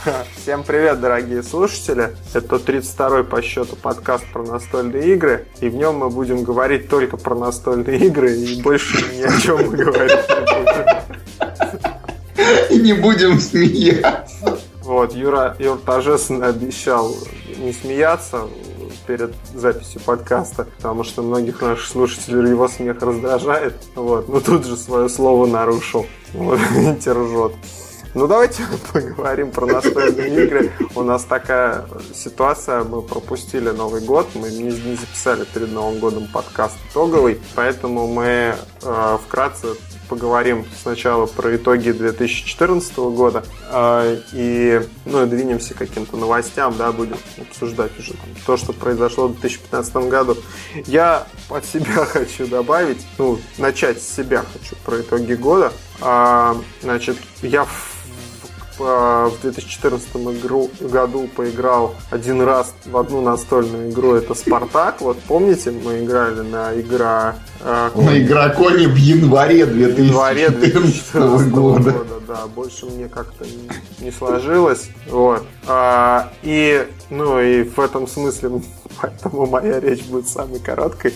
Всем привет, дорогие слушатели! Это 32-й по счету подкаст про настольные игры, и в нем мы будем говорить только про настольные игры, и больше ни о чем мы говорить не будем. И не будем смеяться. Вот, Юра, Юр торжественно обещал не смеяться перед записью подкаста, потому что многих наших слушателей его смех раздражает. Вот, но тут же свое слово нарушил. Вот, видите, ржет. Ну, давайте поговорим про настольные игры. У нас такая ситуация, мы пропустили Новый год, мы не, записали перед Новым годом подкаст итоговый, поэтому мы э, вкратце поговорим сначала про итоги 2014 года э, и ну, двинемся к каким-то новостям, да, будем обсуждать уже там, то, что произошло в 2015 году. Я от себя хочу добавить, ну, начать с себя хочу про итоги года. А, значит, я 2014 игру, году поиграл один раз в одну настольную игру, это Спартак. Вот помните, мы играли на игра... Э, на игроконе в январе 2014, январе 2014 года. года. Да, больше мне как-то не, не сложилось. Вот. А, и, ну, и в этом смысле, поэтому моя речь будет самой короткой.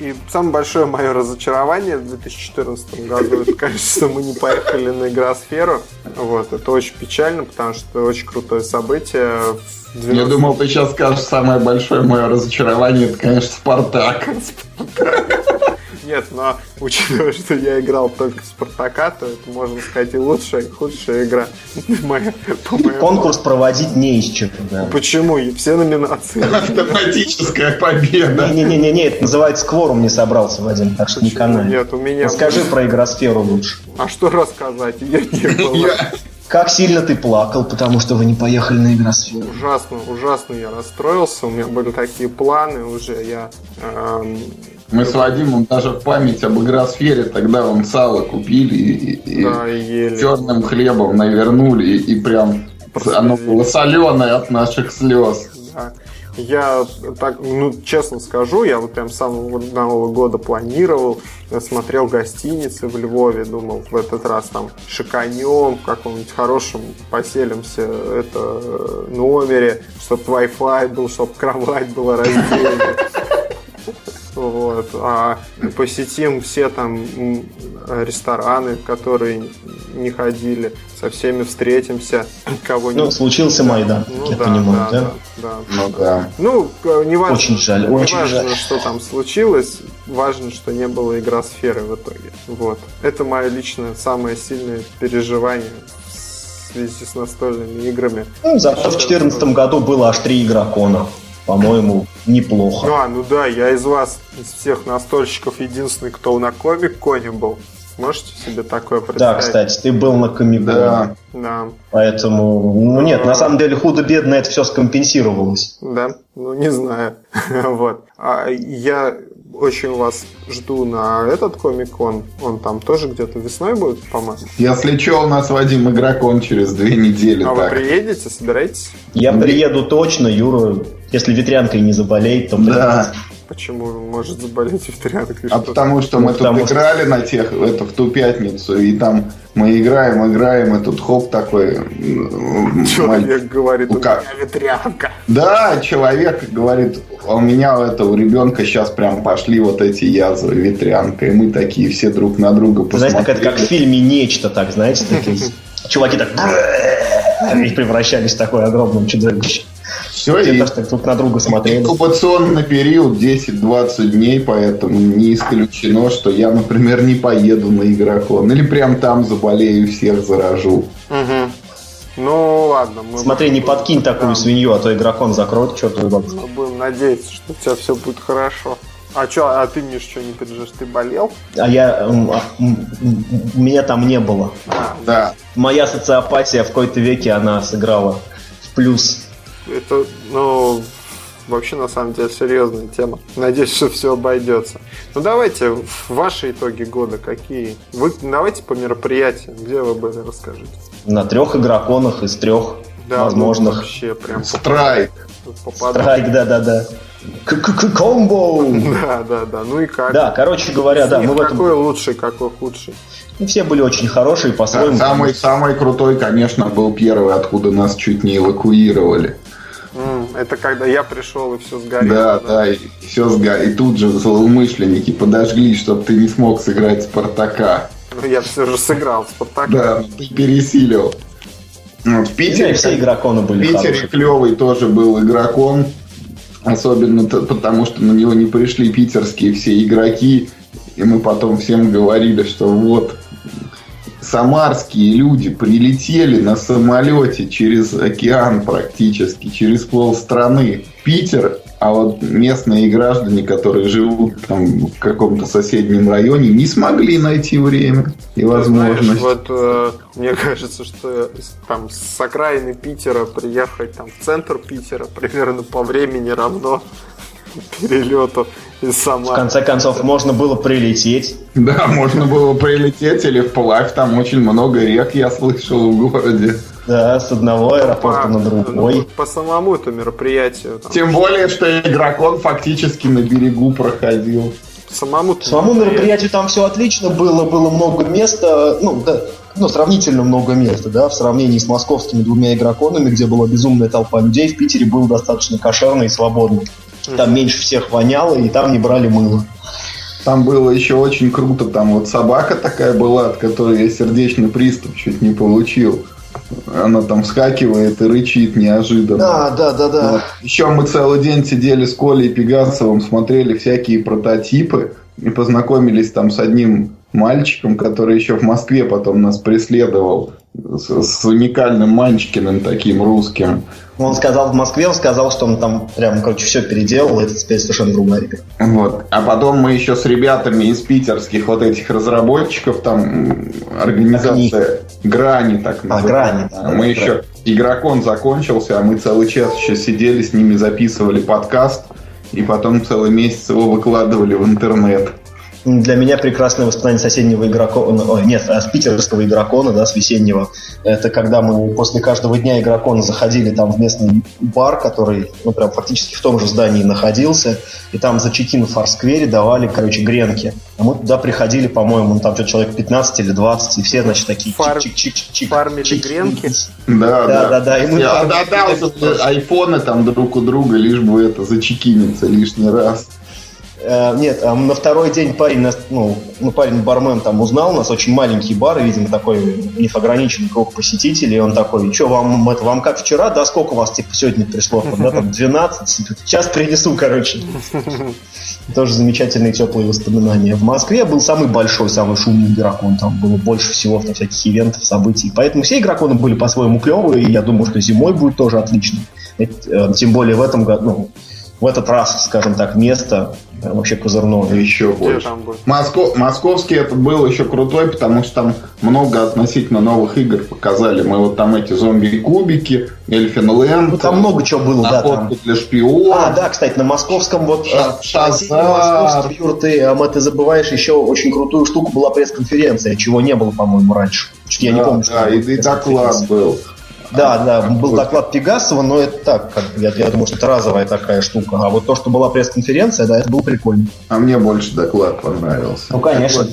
И самое большое мое разочарование в 2014 году, это, конечно, мы не поехали на игросферу. Вот, это очень печально, потому что это очень крутое событие. 90... Я думал, ты сейчас скажешь, самое большое мое разочарование, это, конечно, Спартак. Спартак. Нет, но учитывая, что я играл только в Спартака, то это, можно сказать, и лучшая, и худшая игра. Моя, Конкурс проводить не из чего. Да. Почему? Все номинации. Автоматическая победа. Не-не-не, это называется кворум не собрался, Вадим, так что не канал. Нет, у меня... Расскажи про игросферу лучше. А что рассказать? Я не был. Как сильно ты плакал, потому что вы не поехали на игросферу? Ужасно, ужасно я расстроился. У меня были такие планы уже. Я эм, мы с Вадимом даже в память об игросфере тогда вам сало купили и, да, и черным хлебом навернули и, и прям Просто оно было соленое от наших слез. Да. Я так, ну, честно скажу, я вот прям с самого Нового года планировал, смотрел гостиницы в Львове, думал, в этот раз там шиканем, в каком-нибудь хорошем поселимся это номере, чтобы Wi-Fi был, чтобы кровать была раздельная. Вот. А посетим все там рестораны, которые не ходили, со всеми встретимся, кого Ну, случился Майдан, ну, я да, понимаю, да? Да, да. Ну, да. Ну, не важно, очень жаль, не очень важно жаль. что там случилось, важно, что не было игра сферы в итоге. Вот. Это мое личное самое сильное переживание в связи с настольными играми. Ну, зато в 2014 году было аж три игрокона по-моему, неплохо. Ну, а, ну да, я из вас, из всех настольщиков, единственный, кто на комик-коне был. Можете себе такое представить? Да, кстати, ты был на комик Да. да. Поэтому, ну нет, на самом деле худо-бедно это все скомпенсировалось. Да, ну не знаю. вот. А я очень вас жду на этот комик-кон. Он там тоже где-то весной будет, по-моему. Если что, у нас Вадим игрокон через две недели. А так. вы приедете, собираетесь? Я приеду точно, Юра. Если ветрянкой не заболеет, то да. Почему может заболеть ветрянкой? А потому что мы ну, тут играли что... на тех, это в ту пятницу, и там мы играем, играем, и тут хоп такой... Человек мать, говорит, у меня ветрянка. Да, человек говорит, «А у меня это у ребенка сейчас прям пошли вот эти язвы, ветрянка, и мы такие все друг на друга посмотрели. Знаете, как, как в фильме «Нечто», так, знаете, такие чуваки так и превращались в такое огромное чудовище. Все, и так друг на друга смотрели. Инкубационный период 10-20 дней, поэтому не исключено, что я, например, не поеду на игрокон. Или прям там заболею, всех заражу. Угу. Ну ладно. Мы Смотри, будем... не подкинь такую да. свинью, а то игрокон закроет что-то. Мы будем надеяться, что у тебя все будет хорошо. А что, а ты мне что не переживаешь? Ты болел? А я... А, меня там не было. А, да. Моя социопатия в какой-то веке, она сыграла в плюс. Это, ну, вообще на самом деле серьезная тема. Надеюсь, что все обойдется. Ну давайте, ваши итоги года какие? Вы давайте по мероприятиям, где вы были, расскажите. На трех игроконах из трех да, ну, возможных. Ну, вообще прям Страйк. Страйк, да-да-да. Комбо! Да, да, да. Ну и как? Да, короче говоря, да. Мы какой этом... лучший, какой худший? И все были очень хорошие по-своему. Самый, самый крутой, конечно, был первый, откуда нас чуть не эвакуировали. Это когда я пришел и все сгорело. Да, да, да и все сгорело. И тут же злоумышленники подожгли, чтобы ты не смог сыграть Спартака. Ну, я все же сыграл Спартака. Да, ты пересилил. Вот, в Питере, все игроконы были В Питере хорошие. клевый тоже был игрокон. Особенно потому, что на него не пришли питерские все игроки. И мы потом всем говорили, что вот самарские люди прилетели на самолете через океан практически, через полстраны в Питер, а вот местные граждане, которые живут там в каком-то соседнем районе, не смогли найти время и возможность. Знаешь, вот э, мне кажется, что там с окраины Питера приехать там в центр Питера примерно по времени равно перелету из Самары. В конце концов, можно было прилететь. Да, можно было прилететь или вплавь. Там очень много рек, я слышал, в городе. Да, с одного аэропорта на другой. Ну, по самому это мероприятию. Там. Тем более, что игрокон фактически на берегу проходил. Самому, Самому мероприятию там все отлично было, было много места, ну, да, ну, сравнительно много места, да, в сравнении с московскими двумя игроконами, где была безумная толпа людей, в Питере было достаточно кошерно и свободно. Там меньше всех воняло, и там не брали мыло. Там было еще очень круто. Там вот собака такая была, от которой я сердечный приступ чуть не получил. Она там вскакивает и рычит неожиданно. Да, да, да, да. Вот. Еще мы целый день сидели с Колей Пегасовым, смотрели всякие прототипы и познакомились там с одним мальчиком, который еще в Москве потом нас преследовал с, с уникальным Манчкиным таким русским. Он сказал в Москве, он сказал, что он там прям, короче, все переделал, это теперь совершенно другая игра. Вот. А потом мы еще с ребятами из питерских вот этих разработчиков, там организация Грани, так А, Грани, да. Мы еще, игрокон закончился, а мы целый час еще сидели с ними, записывали подкаст, и потом целый месяц его выкладывали в интернет для меня прекрасное воспоминание соседнего игрокона, ой, нет, с питерского игрокона, да, с весеннего, это когда мы после каждого дня игрокона заходили там в местный бар, который, ну, прям фактически в том же здании находился, и там за чекин в Фарсквере давали, короче, гренки. А мы туда приходили, по-моему, ну, там что-то человек 15 или 20, и все, значит, такие Фар... чик-чик-чик. Фармили чик гренки? Да, да, да. да. И мы Я отдал айфоны там друг у друга, лишь бы это зачекиниться лишний раз. Э, нет, а на второй день парень, ну, ну, парень бармен там узнал, у нас очень маленький бар, видимо, такой у них ограниченный круг посетителей, и он такой, что, вам, это, вам как вчера, да, сколько у вас, типа, сегодня пришло, да, там, 12, сейчас принесу, короче. Тоже замечательные теплые воспоминания. В Москве был самый большой, самый шумный игрокон, там было больше всего там, всяких ивентов, событий, поэтому все игроконы были по-своему клевые, и я думаю, что зимой будет тоже отлично. Э, тем более в этом году, ну, в этот раз, скажем так, место вообще козырного. Еще больше. Моско... Московский это был еще крутой, потому что там много относительно новых игр показали. Мы вот там эти зомби-кубики, Эльфин Лэнд. Ну, там много чего было, да. Там. для шпиона. А, да, кстати, на московском вот... Ша- Шазар. Ты, а ты забываешь еще очень крутую штуку была пресс-конференция, чего не было, по-моему, раньше. Я да, не помню, да, и, и доклад был. Да, да, был доклад Пегасова, но это так, как, я, я думаю, что это разовая такая штука. А вот то, что была пресс-конференция, да, это было прикольно. А мне больше доклад понравился. Ну, конечно.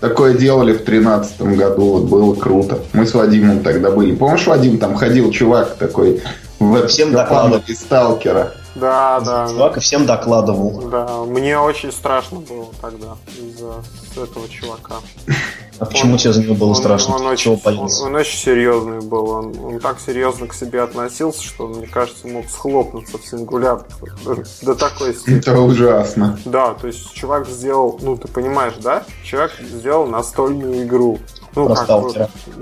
Такое, делали в тринадцатом году, вот было круто. Мы с Вадимом тогда были. Помнишь, Вадим, там ходил чувак такой в Всем докладывал. из сталкера. Да, да. Чувак и всем докладывал. Да, мне очень страшно было тогда из-за этого чувака. А почему тебе за него было он, страшно? Он, очень, он, он очень серьезный был. Он, он так серьезно к себе относился, что, мне кажется, мог схлопнуться в сингуляр до, до такой степени. Это ужасно. Да, то есть чувак сделал, ну ты понимаешь, да? Чувак сделал настольную игру. Ну, про как, ну,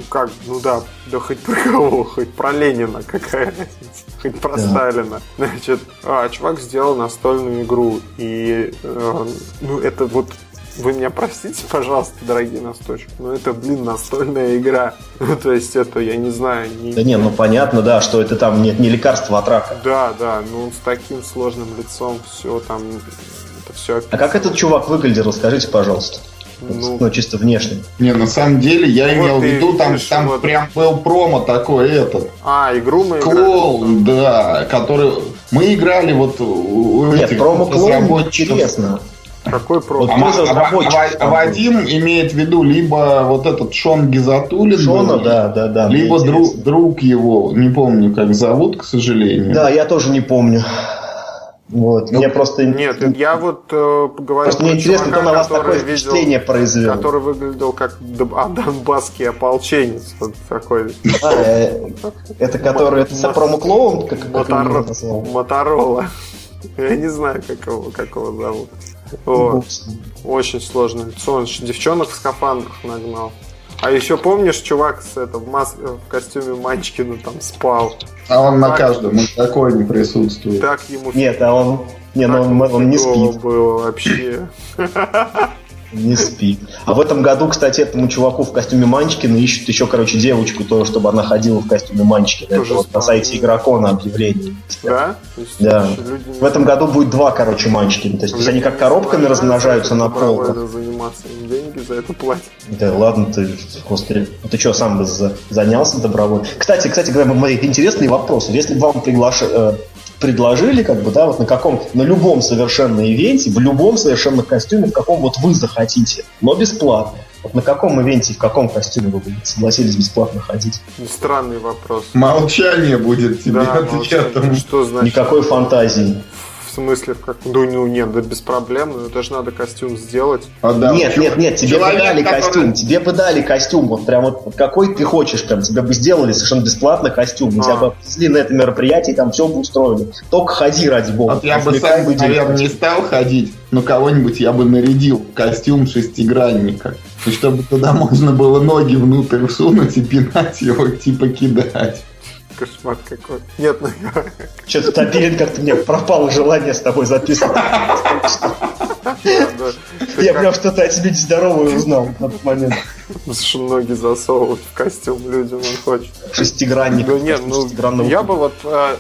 как, ну да, да хоть про кого, хоть про Ленина, какая разница, хоть про да. Сталина. Значит, а, чувак сделал настольную игру, и э, ну это вот вы меня простите, пожалуйста, дорогие настойчики, но это, блин, настольная игра. Ну, то есть это, я не знаю... Не... Да не, ну понятно, да, что это там нет не лекарство от рака. Да, да, ну с таким сложным лицом все там... Это все описано. А как этот чувак выглядел, расскажите, пожалуйста. Ну, ну, чисто внешне. Не, на самом деле, я вот имел в виду, там, там вот... прям был промо такой этот. А, игру мы Клоун, да, который... Мы играли вот у Нет, этих промо клоун интересно. Какой про? А, а, а, Вадим имеет в виду либо вот этот Шон Гизатулин. Шона, да, да, да. Либо друг, друг его, не помню, как зовут, к сожалению. Да, я тоже не помню. Вот, ну, мне просто... Нет, я вот э, говорю просто мне интересно, кто на вас такое видел, впечатление произвел. Который выглядел как а, донбасский ополченец. Вот такой. А, э, это который, это Сапром Клоун? Как, Моторола. Я не знаю, как его, как его зовут. Вот. Очень сложное лицо. Он девчонок в скафандрах нагнал. А еще помнишь, чувак с это, в, мас... в костюме Манчкина там спал? А он так... на каждом такой не присутствует. Так ему... Нет, а он... Не, ну он, он не спит. было вообще. Не спит. А в этом году, кстати, этому чуваку в костюме Манчкина ищут еще, короче, девочку, то, чтобы она ходила в костюме Манчкина. Это вот на сайте Игрокона объявление. Да? Да. В этом году будет два, короче, Манчкина. То есть они как коробками размножаются на полках. заниматься, им деньги за это платят. Да ладно, ты, господи, ты что, сам бы занялся добровольно? Кстати, кстати говоря, интересный вопрос. Если бы вам приглашали э, предложили, как бы, да, вот на каком, на любом совершенно ивенте, в любом совершенно костюме, в каком вот вы захотите, но бесплатно. Вот на каком ивенте, в каком костюме вы бы согласились бесплатно ходить? Странный вопрос. Молчание будет тебе да, отвечать. Что значит? Никакой фантазии смысле, как, ну, ну нет, да без проблем, но это же надо костюм сделать. А, да, нет, нет, нет, тебе Человек, бы дали который... костюм, тебе бы дали костюм, вот прям вот какой ты хочешь, прям тебе бы сделали совершенно бесплатно костюм, а. тебя бы отвезли на это мероприятие, там все бы устроили. Только ходи ради бога. Вот я бы сам, бы наверное, не стал ходить, но кого-нибудь я бы нарядил костюм шестигранника, чтобы туда можно было ноги внутрь всунуть и пинать его, типа кидать. Кошмар какой. Нет, ну я... Что-то Топилин как-то мне пропало желание с тобой записывать. Я прям что-то о тебе нездоровое узнал в этот момент. Слушай, ноги засовывают в костюм людям, он хочет. Шестигранник. Ну нет, ну я бы вот э,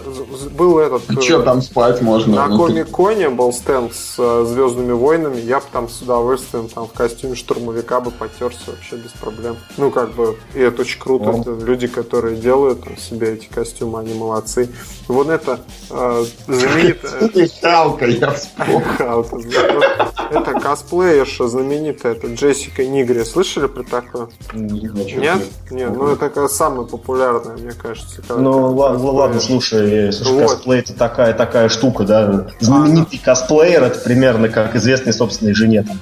был этот... А что там спать можно? На ну, Комик-Коне был стенд с э, Звездными войнами, я бы там с удовольствием там в костюме штурмовика бы потерся вообще без проблем. Ну как бы, и это очень круто. Люди, которые делают себе эти костюмы, они молодцы. Вот это э, знаменитая... Халка, я вспомнил. Халка, это косплеерша знаменитая, это Джессика Нигри. Слышали про такое? Нет? Нет, ну это самая популярная, мне кажется. Ну ладно, ладно, слушай, вот. косплей это такая, такая штука, да. Знаменитый а, косплеер это примерно как известный собственной жене там.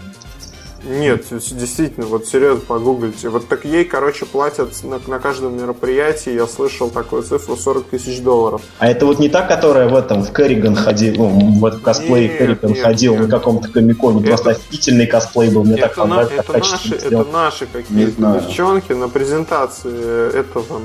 Нет, действительно, вот серьезно погуглите. Вот так ей, короче, платят на, на каждом мероприятии, я слышал такую цифру, 40 тысяч долларов. А это вот не та, которая в этом, в Керриган ходил, ну, в этом косплее нет, Керриган нет, ходил нет. на каком-то комиконе, это, просто офигительный косплей был, мне это так понравилось. Это, наши, это наши какие-то девчонки на презентации этого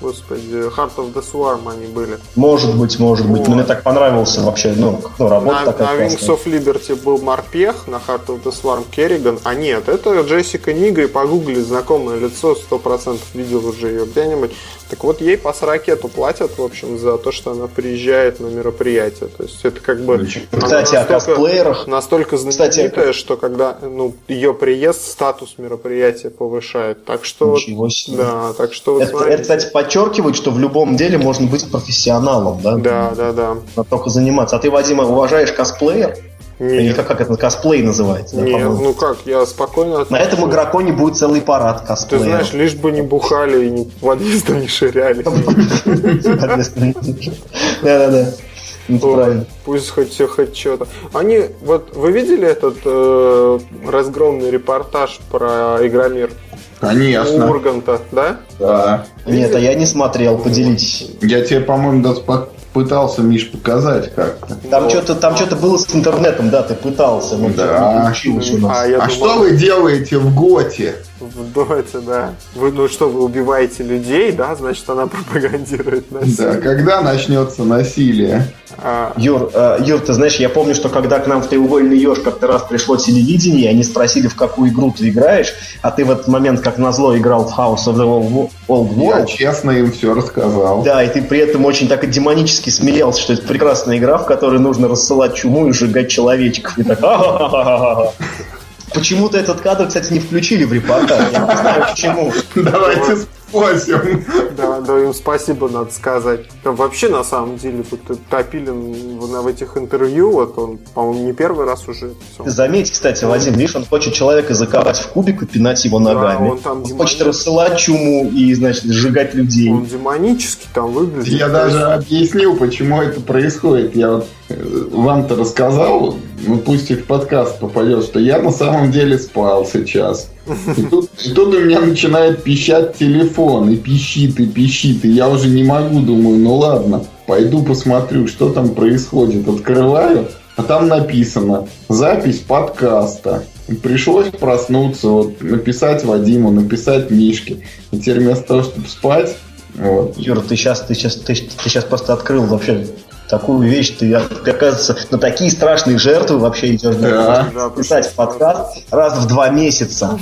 Господи, Heart of the Swarm они были. Может быть, может быть. Вот. Мне так понравился вообще, ну, ну работа на, такая На Wings of Liberty был Марпех, на Heart of the Swarm Керриган. А нет, это Джессика Нига, и погугли знакомое лицо, сто процентов видел уже ее где-нибудь. Так вот, ей по ракету платят, в общем, за то, что она приезжает на мероприятие. То есть это как бы... Кстати, о косплеерах... Настолько знаменитая, Кстати, что когда ну, ее приезд, статус мероприятия повышает. Так что... Ничего себе. Да, так что... Это, это, кстати, подчеркивает, что в любом деле можно быть профессионалом, да? Да, да, да. Надо только заниматься. А ты, Вадима, уважаешь косплеер? Нет. Или как, как это косплей называется? Нет, да, ну как, я спокойно... На этом игроку не будет целый парад косплея. Ты знаешь, лишь бы не бухали и в подъездом не ширяли. Да-да-да. правильно. Пусть хоть все хоть что-то. Они, вот вы видели этот э, разгромный репортаж про Игромир? Конечно. Урганта, да? Да. Нет, а я не смотрел, поделитесь. Я тебе, по-моему, даже пытался, Миш, показать как-то. Там вот. что-то там что-то было с интернетом, да, ты пытался, но да. получилось у нас. А, а думал... что вы делаете в Готе? В Доте, да. Вы, ну что, вы убиваете людей, да, значит, она пропагандирует насилие. Да, когда начнется насилие? А... Юр, Юр, ты знаешь, я помню, что когда к нам в треугольный еж как-то раз пришло телевидение, они спросили, в какую игру ты играешь, а ты в этот момент, как назло, играл в House of the Old World. Я честно им все рассказал. Да, и ты при этом очень так и демонически смеялся, что это прекрасная игра, в которой нужно рассылать чуму и сжигать человечков. И так, Почему-то этот кадр, кстати, не включили в репортаж. Я не знаю почему. Давайте просим. Да, да, им спасибо надо сказать. Вообще, на самом деле, тут Топилин в этих интервью, вот он, по-моему, не первый раз уже. Заметь, кстати, Вадим, видишь, он хочет человека заковать в кубик и пинать его ногами. Да, он там он хочет рассылать чуму и, значит, сжигать людей. Он демонически там выглядит. Я даже объяснил, почему это происходит. Я вот э, вам-то рассказал, ну пусть и в подкаст попадет, что я на самом деле спал сейчас. И тут, и тут у меня начинает пищать телефон, и пищит, и пищит, и я уже не могу, думаю, ну ладно, пойду посмотрю, что там происходит. Открываю, а там написано «Запись подкаста». И пришлось проснуться, вот, написать Вадиму, написать Мишке. И теперь вместо того, чтобы спать, вот. Юра, ты сейчас, ты сейчас, ты, ты сейчас просто открыл вообще такую вещь, ты, оказывается, на такие страшные жертвы вообще идешь да. писать подкаст раз в два месяца.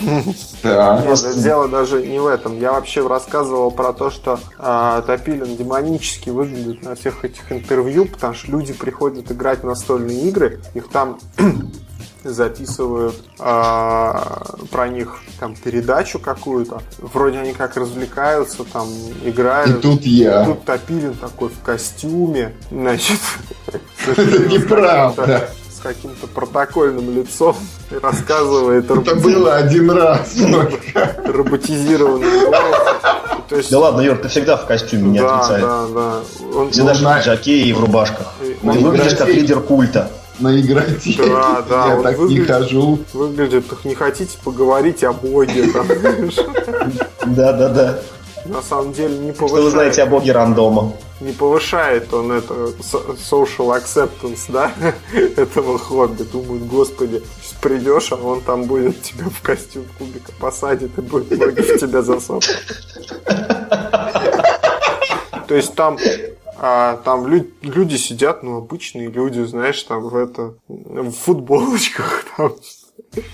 Да. Дело даже не в этом. Я вообще рассказывал про то, что э, Топилин демонически выглядит на всех этих интервью, потому что люди приходят играть в настольные игры, их там записывают а, про них там передачу какую-то. Вроде они как развлекаются, там играют. И тут я. И тут Топилин такой в костюме, значит. Это неправда с каким-то протокольным лицом и рассказывает... Это было один раз. Роботизированный То есть... Да ладно, Юр, ты всегда в костюме, не да, отрицай. Да, да. Он, всегда он, в пиджаке и в рубашках. Он ты выглядишь как лидер культа на игроте. Да, да. Я так выглядит, не хожу. Выглядит, так не хотите поговорить о Боге. Да, да, да. На самом деле не повышает. Что вы знаете о Боге рандома? Не повышает он это social acceptance, да, этого хобби. Думают, господи, придешь, а он там будет тебя в костюм кубика посадит и будет ноги в тебя засовывать. То есть там а там лю- люди сидят, ну, обычные люди, знаешь, там в это, в футболочках, там,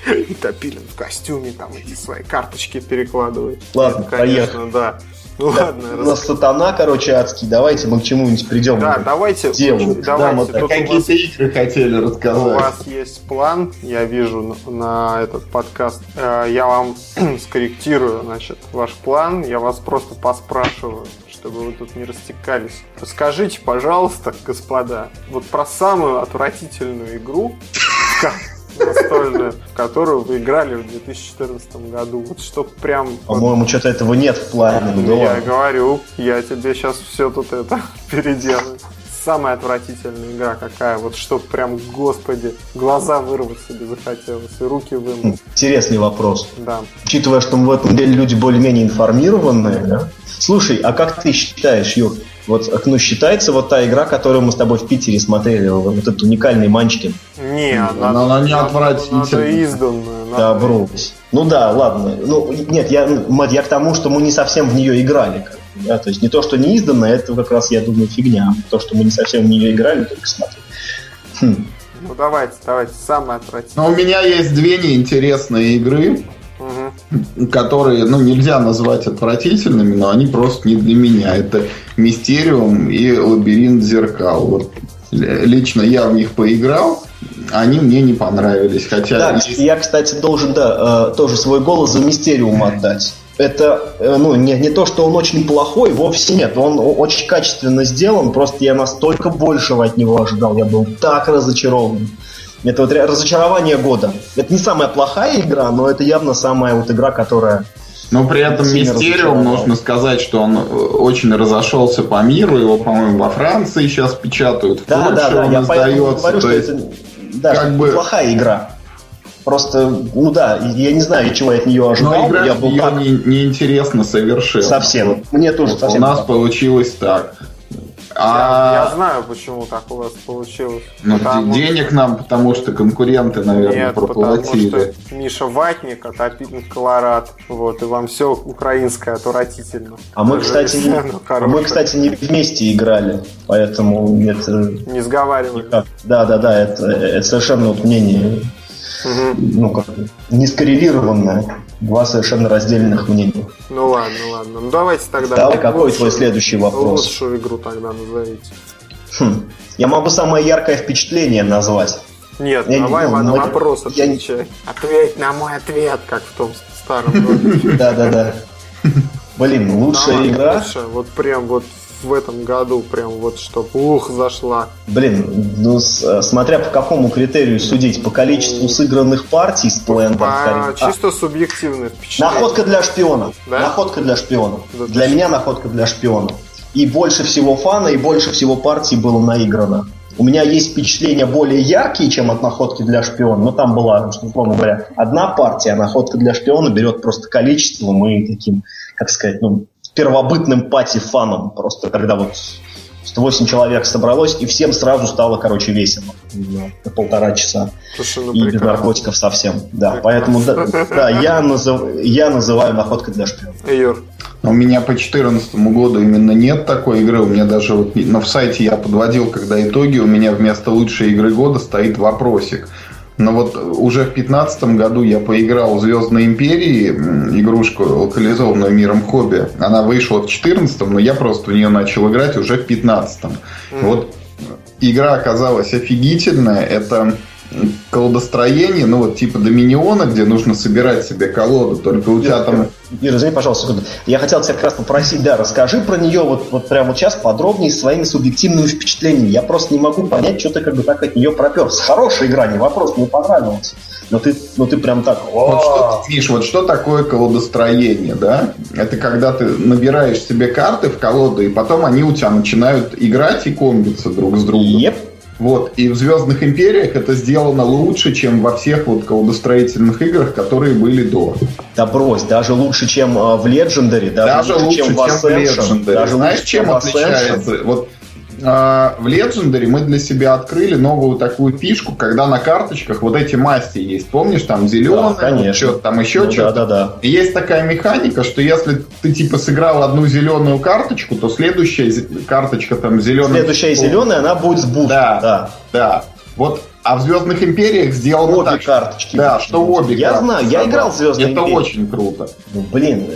и Топилин в костюме, там эти свои карточки перекладывают. Ладно, Это, конечно, поехали. да. Ну да, ладно. У нас сатана, короче, адский. Давайте мы к чему-нибудь придем. Да, давайте. Давайте. Да, Какие-то вас, игры хотели рассказать. У вас есть план, я вижу на, на этот подкаст. Э, я вам скорректирую, значит, ваш план. Я вас просто поспрашиваю чтобы вы тут не растекались. Расскажите, пожалуйста, господа, вот про самую отвратительную игру, настольную, в которую вы играли в 2014 году. Вот что прям... По-моему, что-то этого нет в плане. Ну, я говорю, я тебе сейчас все тут это переделаю самая отвратительная игра какая? Вот что прям, господи, глаза вырвать себе захотелось и руки вымыть. Интересный вопрос. Да. Учитывая, что мы в этом деле люди более-менее информированные, да? Слушай, а как ты считаешь, Юр, вот ну, считается вот та игра, которую мы с тобой в Питере смотрели, вот этот уникальный Манчкин? Не, она, она, она не отвратительная. Она изданная. Да, брось. Ну да, ладно. Ну, нет, я, я к тому, что мы не совсем в нее играли. Как да? То есть не то, что не издано, это как раз, я думаю, фигня. То, что мы не совсем в нее играли, только смотрели. Хм. Ну давайте, давайте, самое отвратительное. Но у меня есть две неинтересные игры. Которые, ну, нельзя назвать отвратительными, но они просто не для меня. Это Мистериум и Лабиринт зеркал. Вот лично я в них поиграл, они мне не понравились. Хотя да, есть... я, кстати, должен, да, э, тоже свой голос за Мистериум отдать это э, ну, не, не то, что он очень плохой, вовсе нет. Он очень качественно сделан, просто я настолько большего от него ожидал. Я был так разочарован. Это вот разочарование года. Это не самая плохая игра, но это явно самая вот игра, которая но при этом Мистериум, нужно сказать, что он э, очень разошелся по миру. Его, по-моему, во Франции сейчас печатают. В да, да, да, я издается. Говорю, что есть, это да, как бы... плохая игра. Просто, ну да, я не знаю, чего я от нее ожидал. Но игра я был так... не, неинтересно совершенно. Совсем. Мне тоже вот совсем. У нас получилось так. А... Я, я знаю, почему так у вас получилось. Ну, денег что... нам, потому что конкуренты, наверное, Нет, проплатили. Потому что Миша Ватник, отопит Колорад. Вот, и вам все украинское отвратительно. А мы, кстати, не, а мы, кстати, не вместе играли, поэтому это... Не сговаривали. Да, да, да, это, это совершенно вот мнение угу. ну, как не скоррелированное. Два совершенно раздельных мнения. Ну ладно, ладно. Ну давайте тогда. Давай, какой лучшую, твой следующий вопрос? Лучшую игру тогда назовите. Хм. Я могу самое яркое впечатление назвать. Нет, я давай не, на ну, вопрос отвечай. Я... Ответь на мой ответ, как в том старом Да-да-да. Блин, лучшая игра. Вот прям вот в этом году, прям вот чтоб ух, зашла. Блин, ну с, э, смотря по какому критерию судить, по количеству сыгранных партий с Плентом. По а, чисто субъективное впечатление. Находка для шпиона. Да? Находка для шпиона. Да, для меня находка для шпиона. И больше всего фана, и больше всего партий было наиграно. У меня есть впечатления более яркие, чем от находки для шпиона. Но там была, что, условно говоря, одна партия, а находка для шпиона берет просто количеством и таким, как сказать, ну, первобытным пати-фаном. Просто когда вот 8 человек собралось, и всем сразу стало, короче, весело. На полтора часа. Слушай, ну, и без наркотиков совсем. Да, поэтому да, да я, назыв, я называю находкой для шпиона. Юр. У меня по 2014 году именно нет такой игры. У меня даже вот на в сайте я подводил, когда итоги, у меня вместо лучшей игры года стоит вопросик. Но вот уже в 2015 году я поиграл в Звездной Империи, игрушку, локализованную миром хобби. Она вышла в 2014, но я просто в нее начал играть уже в 2015. Mm. Вот игра оказалась офигительная. Это колодостроение, ну вот типа Доминиона, где нужно собирать себе колоду, только у тебя там... Ира, извини, пожалуйста, секунду. Я хотел тебя как раз попросить, да, расскажи про нее вот, вот прямо сейчас подробнее своими субъективными впечатлениями. Я просто не могу понять, что ты как бы так от нее проперся. Хорошая игра, не вопрос, мне понравилось. Но ты, ну ты прям так... Вот что, Миш, вот что такое колодостроение, да? Это когда ты набираешь себе карты в колоду, и потом они у тебя начинают играть и комбиться друг с другом. Yep. Вот. И в Звездных империях это сделано лучше, чем во всех вот колодостроительных играх, которые были до. Да брось, даже лучше, чем э, в Legendary, даже, даже лучше, чем, чем в Ascension. Даже Знаешь, лучше, чем, чем отличается? Вот в Legendary мы для себя открыли новую такую фишку, когда на карточках вот эти масти есть. Помнишь, там зеленые, да, что-то там еще ну, что-то. Да, да, да. И есть такая механика, что если ты типа сыграл одну зеленую карточку, то следующая карточка там зеленая. Следующая зеленая, она будет с бустом. Да, да. да. Вот а в Звездных империях сделано обе так, карточки. Да, что обе Я знаю, я играл в Звездные Это империи. очень круто. Ну, блин,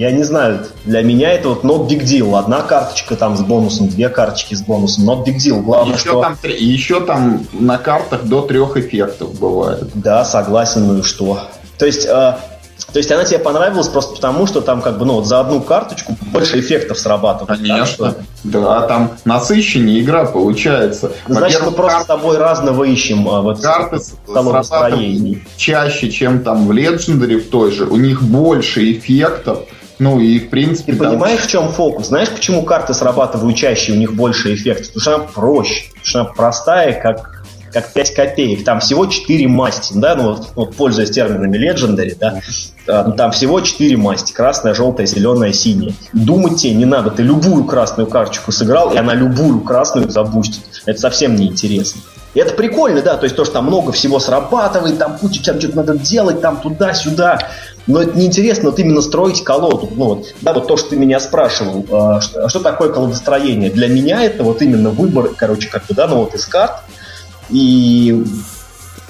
я не знаю, для меня это вот not big deal. Одна карточка там с бонусом, две карточки с бонусом, not big deal. Главное, еще что... Там, еще там на картах до трех эффектов бывает. Да, согласен, ну и что. То есть, э, то есть она тебе понравилась просто потому, что там как бы, ну, вот за одну карточку больше эффектов срабатывает. Конечно. Так, да, там насыщеннее игра получается. Значит, мы просто карты, с тобой разного ищем а, вот карты настроений. чаще, чем там в Legendary в той же. У них больше эффектов. Ну и в принципе... Ты там... понимаешь, в чем фокус? Знаешь, почему карты срабатывают чаще, у них больше эффектов? Потому что она проще, потому что она простая, как как 5 копеек. Там всего 4 масти, да, ну вот, вот пользуясь терминами Legendary, да, а, ну, там всего 4 масти. Красная, желтая, зеленая, синяя. Думать тебе не надо. Ты любую красную карточку сыграл, и она любую красную забустит. Это совсем не интересно. И это прикольно, да, то есть то, что там много всего срабатывает, там куча там что-то надо делать, там туда-сюда. Но это неинтересно вот именно строить колоду. Ну, вот, да, вот то, что ты меня спрашивал, э, что, что такое колодостроение. Для меня это вот именно выбор, короче, как бы, да, ну вот из карт, и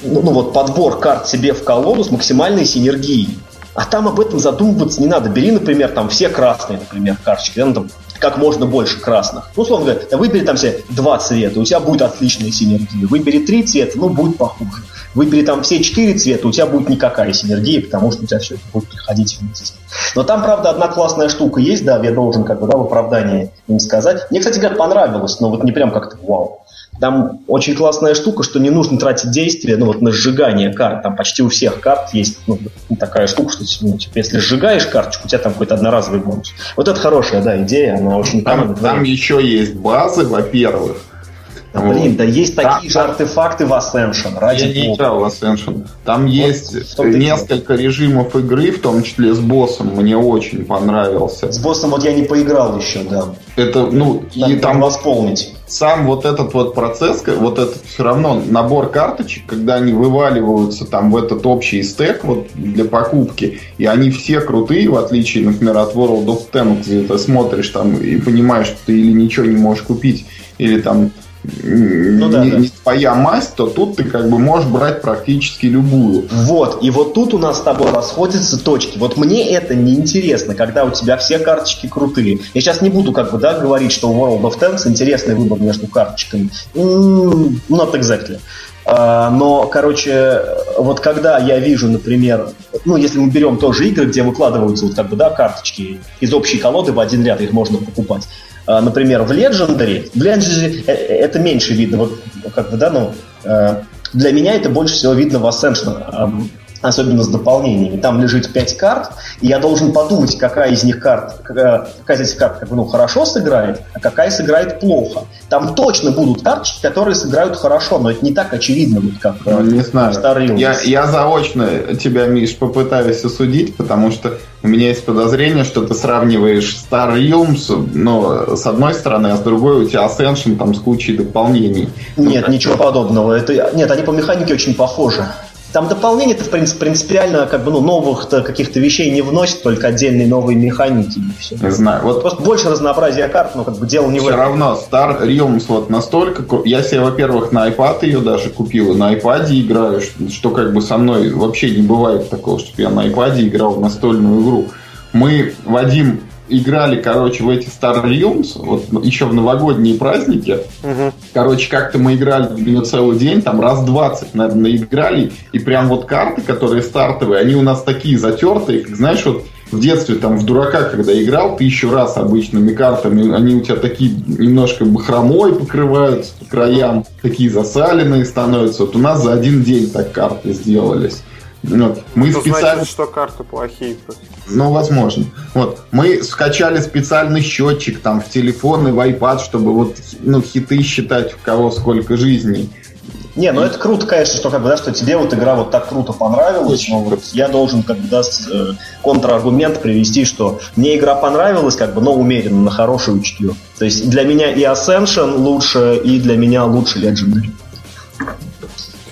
ну, ну вот подбор карт себе в колоду с максимальной синергией. А там об этом задумываться не надо. Бери, например, там все красные, например, карточки, да, ну, там, как можно больше красных. Ну, условно говоря, выбери там себе два цвета, у тебя будет отличная синергия. Выбери три цвета, ну, будет похуже. Выбери там все четыре цвета, у тебя будет никакая синергия, потому что у тебя все это будет приходить вместе. Но там, правда, одна классная штука есть, да, я должен как бы, да, в оправдании им сказать. Мне, кстати говоря, понравилось, но вот не прям как-то вау. Там очень классная штука, что не нужно тратить действия ну, вот на сжигание карт. Там почти у всех карт есть ну, такая штука, что ну, типа, если сжигаешь карточку, у тебя там какой-то одноразовый бонус. Вот это хорошая да, идея, она очень Там, там еще есть базы, во-первых. Вот. блин, да есть да, такие же артефакты в Ascension. Ради я не играл в Ascension. Там вот есть несколько режимов игры, в том числе с боссом. Мне очень понравился. С боссом вот я не поиграл еще, да. Это, ну, Надо и там восполнить. Сам вот этот вот процесс, вот этот все равно набор карточек, когда они вываливаются там в этот общий стек вот для покупки, и они все крутые, в отличие, например, от World of Tanks, где ты смотришь там и понимаешь, что ты или ничего не можешь купить, или там ну, да, не, да. не твоя масть, то тут ты как бы можешь брать практически любую. Вот, и вот тут у нас с тобой расходятся точки. Вот мне это не интересно, когда у тебя все карточки крутые. Я сейчас не буду как бы, да, говорить, что у World of Tanks интересный выбор между карточками. Mm, not exactly. А, но, короче, вот когда я вижу, например, ну, если мы берем тоже игры, где выкладываются вот как бы, да, карточки из общей колоды в один ряд, их можно покупать. А, например, в Legendary, в Legendary э, э, это меньше видно, вот как бы, да, ну, э, для меня это больше всего видно в Ascension особенно с дополнениями. Там лежит 5 карт, и я должен подумать, какая из них карт, какая, какая из этих карт как бы, ну, хорошо сыграет, а какая сыграет плохо. Там точно будут карточки, которые сыграют хорошо, но это не так очевидно, вот как ну, не знаю. Старый я, я заочно тебя, Миш, попытаюсь осудить, потому что у меня есть подозрение, что ты сравниваешь Star Realms, но с одной стороны, а с другой у тебя Ascension там с кучей дополнений. Нет, ну, ничего подобного. Это, нет, они по механике очень похожи. Там дополнение это в принципе, принципиально как бы ну, новых каких-то вещей не вносит, только отдельные новые механики и все. Не знаю. Вот Просто больше разнообразия карт, но как бы дело не все в. Все равно Star Realms вот настолько... Я себе, во-первых, на iPad ее даже купил, и на iPad играю, что, что как бы со мной вообще не бывает такого, чтобы я на iPad играл в настольную игру. Мы, Вадим, играли, короче, в эти Star Realms, вот еще в новогодние праздники. Угу. Короче, как-то мы играли в нее целый день, там раз 20, наверное, играли, и прям вот карты, которые стартовые, они у нас такие затертые, как, знаешь, вот в детстве там в дурака, когда играл тысячу раз обычными картами, они у тебя такие немножко бахромой покрываются по краям, такие засаленные становятся. Вот у нас за один день так карты сделались. Вот. Мы Это специально... значит, что карты плохие. Ну, возможно. Вот. Мы скачали специальный счетчик там в телефон и в iPad, чтобы вот ну, хиты считать, у кого сколько жизней. Не, ну это круто, конечно, что как бы, да, что тебе вот игра вот так круто понравилась, но вот я должен как бы да, э, контраргумент привести, что мне игра понравилась, как бы, но умеренно, на хорошее чутье. То есть для меня и Ascension лучше, и для меня лучше Legendary.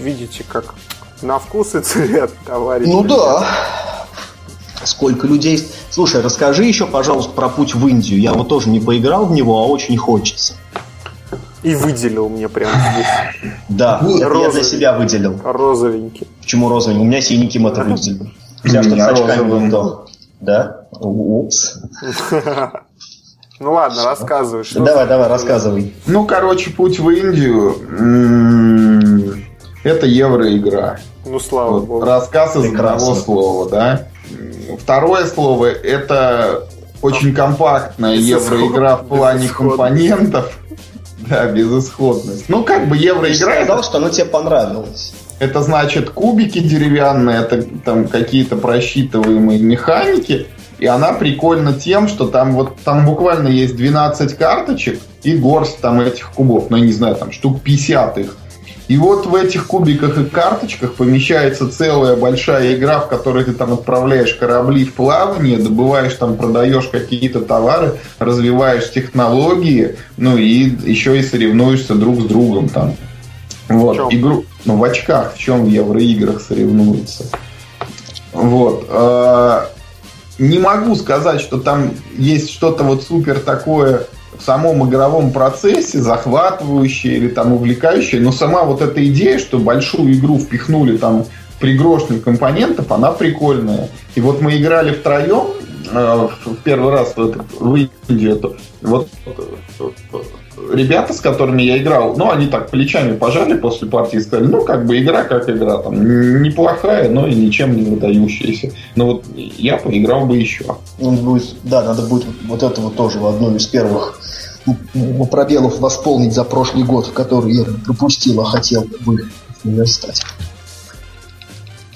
Видите, как на вкус и цвет, товарищ. Ну да. Сколько людей Слушай, расскажи еще, пожалуйста, про путь в Индию. Я вот тоже не поиграл в него, а очень хочется. И выделил мне прямо здесь. Да, я для себя выделил. Розовенький. Почему розовенький? У меня синеньким это выделил. Тебя что-то с очками то. Да? Упс. Ну ладно, рассказывай. Давай, давай, рассказывай. Ну, короче, путь в Индию это евроигра. Ну, слава вот, богу. Рассказ из одного слова, да. Второе слово это очень компактная евроигра в плане компонентов. Да, безысходность. Ну, как бы евроигра... Ты сказал, что она тебе понравилась. Это значит кубики деревянные, это там какие-то просчитываемые механики. И она прикольна тем, что там вот там буквально есть 12 карточек и горсть там этих кубов. Ну, я не знаю, там штук 50 их. И вот в этих кубиках и карточках помещается целая большая игра, в которой ты там отправляешь корабли в плавание, добываешь там, продаешь какие-то товары, развиваешь технологии, ну и еще и соревнуешься друг с другом там. Вот, игру, ну в очках, в чем в евроиграх соревнуются. Вот. А, не могу сказать, что там есть что-то вот супер такое в самом игровом процессе захватывающая или там увлекающая, но сама вот эта идея, что большую игру впихнули там пригрошник компонентов, она прикольная. И вот мы играли втроем э, в первый раз в, этот, в Индию. Вот ребята, с которыми я играл, ну, они так плечами пожали после партии и сказали, ну, как бы игра как игра, там, неплохая, но и ничем не выдающаяся. Но вот я поиграл бы еще. Он будет, да, надо будет вот это вот тоже в одном из первых пробелов восполнить за прошлый год, который я пропустил, а хотел бы стать.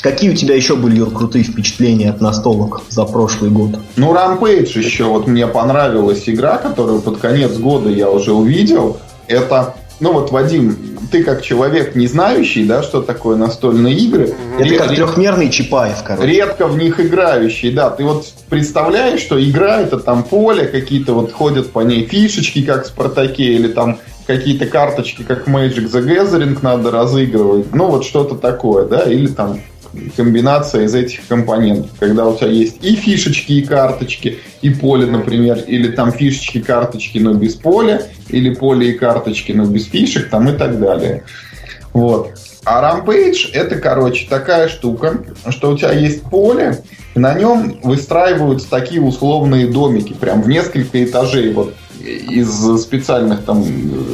Какие у тебя еще были, Юр, крутые впечатления от настолок за прошлый год? Ну, Rampage еще. Вот мне понравилась игра, которую под конец года я уже увидел. Это ну вот, Вадим, ты как человек, не знающий, да, что такое настольные игры. Это ред... как трехмерный Чапаев, короче. Редко в них играющий, да. Ты вот представляешь, что игра это там поле, какие-то вот ходят по ней фишечки, как в Спартаке, или там какие-то карточки, как Magic the Gathering надо разыгрывать. Ну, вот что-то такое, да, или там комбинация из этих компонентов. Когда у тебя есть и фишечки, и карточки, и поле, например, или там фишечки, карточки, но без поля, или поле и карточки, но без фишек, там и так далее. Вот. А Rampage это, короче, такая штука, что у тебя есть поле, и на нем выстраиваются такие условные домики, прям в несколько этажей, вот из специальных там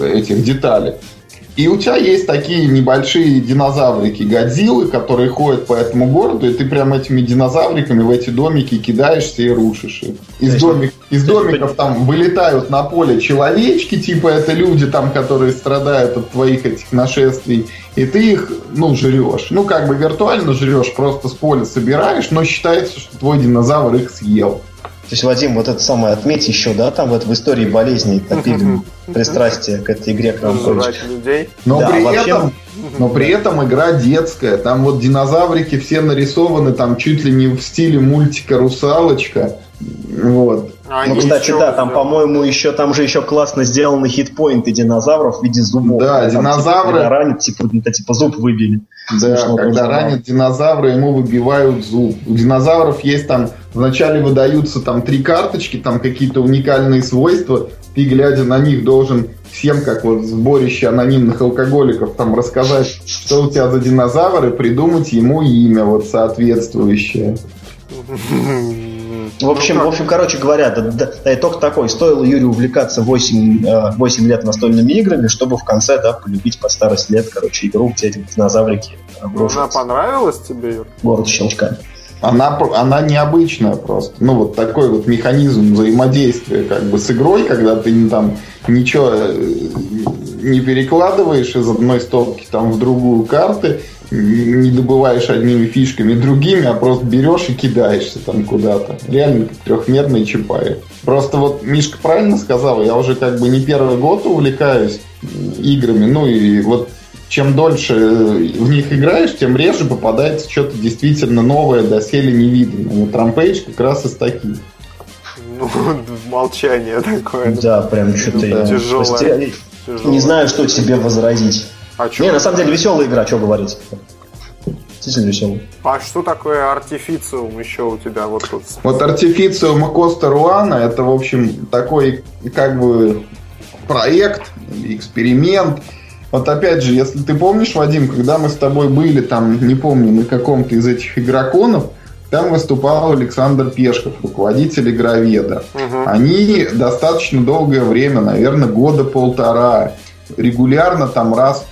этих деталей. И у тебя есть такие небольшие динозаврики, Годзиллы, которые ходят по этому городу, и ты прям этими динозавриками в эти домики кидаешься и рушишь их. Из, домик, из домиков там вылетают на поле человечки, типа это люди там, которые страдают от твоих этих нашествий, и ты их, ну, жрешь. Ну, как бы виртуально жрешь, просто с поля собираешь, но считается, что твой динозавр их съел. То есть, Вадим, вот это самое отметь еще, да, там вот в истории болезней топили пристрастие к этой игре к нам людей. Но, да, при вообще... этом, но при этом игра детская. Там вот динозаврики все нарисованы там чуть ли не в стиле мультика «Русалочка». Вот. А ну, кстати, да, там, по-моему, еще там же еще классно сделаны хитпоинты динозавров в виде зубов. Да, там, динозавры. Типа, ранят, типа, это, типа зуб выбили. Да, Смешно когда ранят динозавра, ему выбивают зуб. У динозавров есть там, вначале выдаются там три карточки, там какие-то уникальные свойства. Ты, глядя на них, должен всем, как вот сборище анонимных алкоголиков, там рассказать, что у тебя за динозавр, и придумать ему имя вот соответствующее. В общем, ну, в общем, короче говоря, да, да, да, итог такой. Стоило Юрию увлекаться 8, 8 э, лет настольными играми, чтобы в конце, да, полюбить по старость лет, короче, игру, где эти динозаврики Она понравилась тебе, Юр? Город щелчка. Она, она необычная просто. Ну, вот такой вот механизм взаимодействия как бы с игрой, когда ты там ничего э, не перекладываешь из одной стопки там в другую карты, не добываешь одними фишками другими, а просто берешь и кидаешься там куда-то. Реально как трехмерный чапай. Просто вот Мишка правильно сказал, я уже как бы не первый год увлекаюсь играми, ну и вот чем дольше в них играешь, тем реже попадается что-то действительно новое, доселе невиданное. Вот Rampage как раз из таких. Ну, молчание такое. Да, прям что-то тяжелое. Не знаю, что тебе возразить. А Не, на самом деле веселая игра, что говорить. Действительно веселая. А что такое артифициум еще у тебя вот тут? Вот артифициум Коста Руана это, в общем, такой как бы проект, эксперимент. Вот опять же, если ты помнишь, Вадим, когда мы с тобой были там, не помню, на каком-то из этих игроконов, там выступал Александр Пешков, руководитель игроведа. Угу. Они достаточно долгое время, наверное, года полтора, регулярно там раз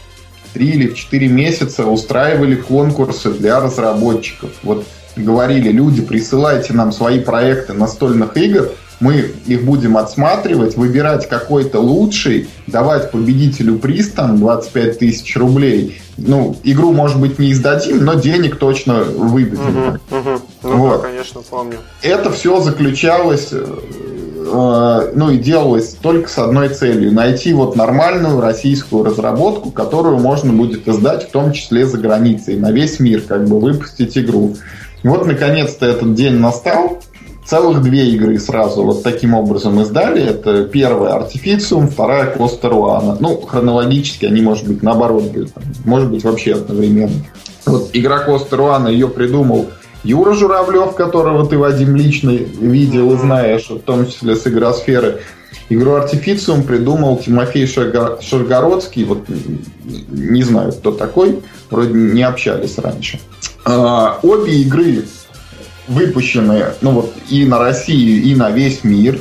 три или в четыре месяца устраивали конкурсы для разработчиков. Вот говорили, люди, присылайте нам свои проекты настольных игр, мы их будем отсматривать, выбирать какой-то лучший, давать победителю приз там 25 тысяч рублей. Ну, игру, может быть, не издадим, но денег точно выдадим. Угу, угу. Ну, вот. да, конечно, помню. Это все заключалось Э, ну и делалось только с одной целью. Найти вот нормальную российскую разработку, которую можно будет издать в том числе за границей, на весь мир, как бы выпустить игру. Вот наконец-то этот день настал. Целых две игры сразу вот таким образом издали. Это первая Artificium, вторая Costa Ruana. Ну, хронологически они, может быть, наоборот были. Может быть, вообще одновременно. Вот игра Costa Ruana ее придумал Юра Журавлев, которого ты, Вадим, лично видел и знаешь, в том числе с игросферы. Игру Артифициум придумал Тимофей Шаргородский. Вот не знаю, кто такой. Вроде не общались раньше. А, обе игры выпущены ну вот, и на Россию, и на весь мир.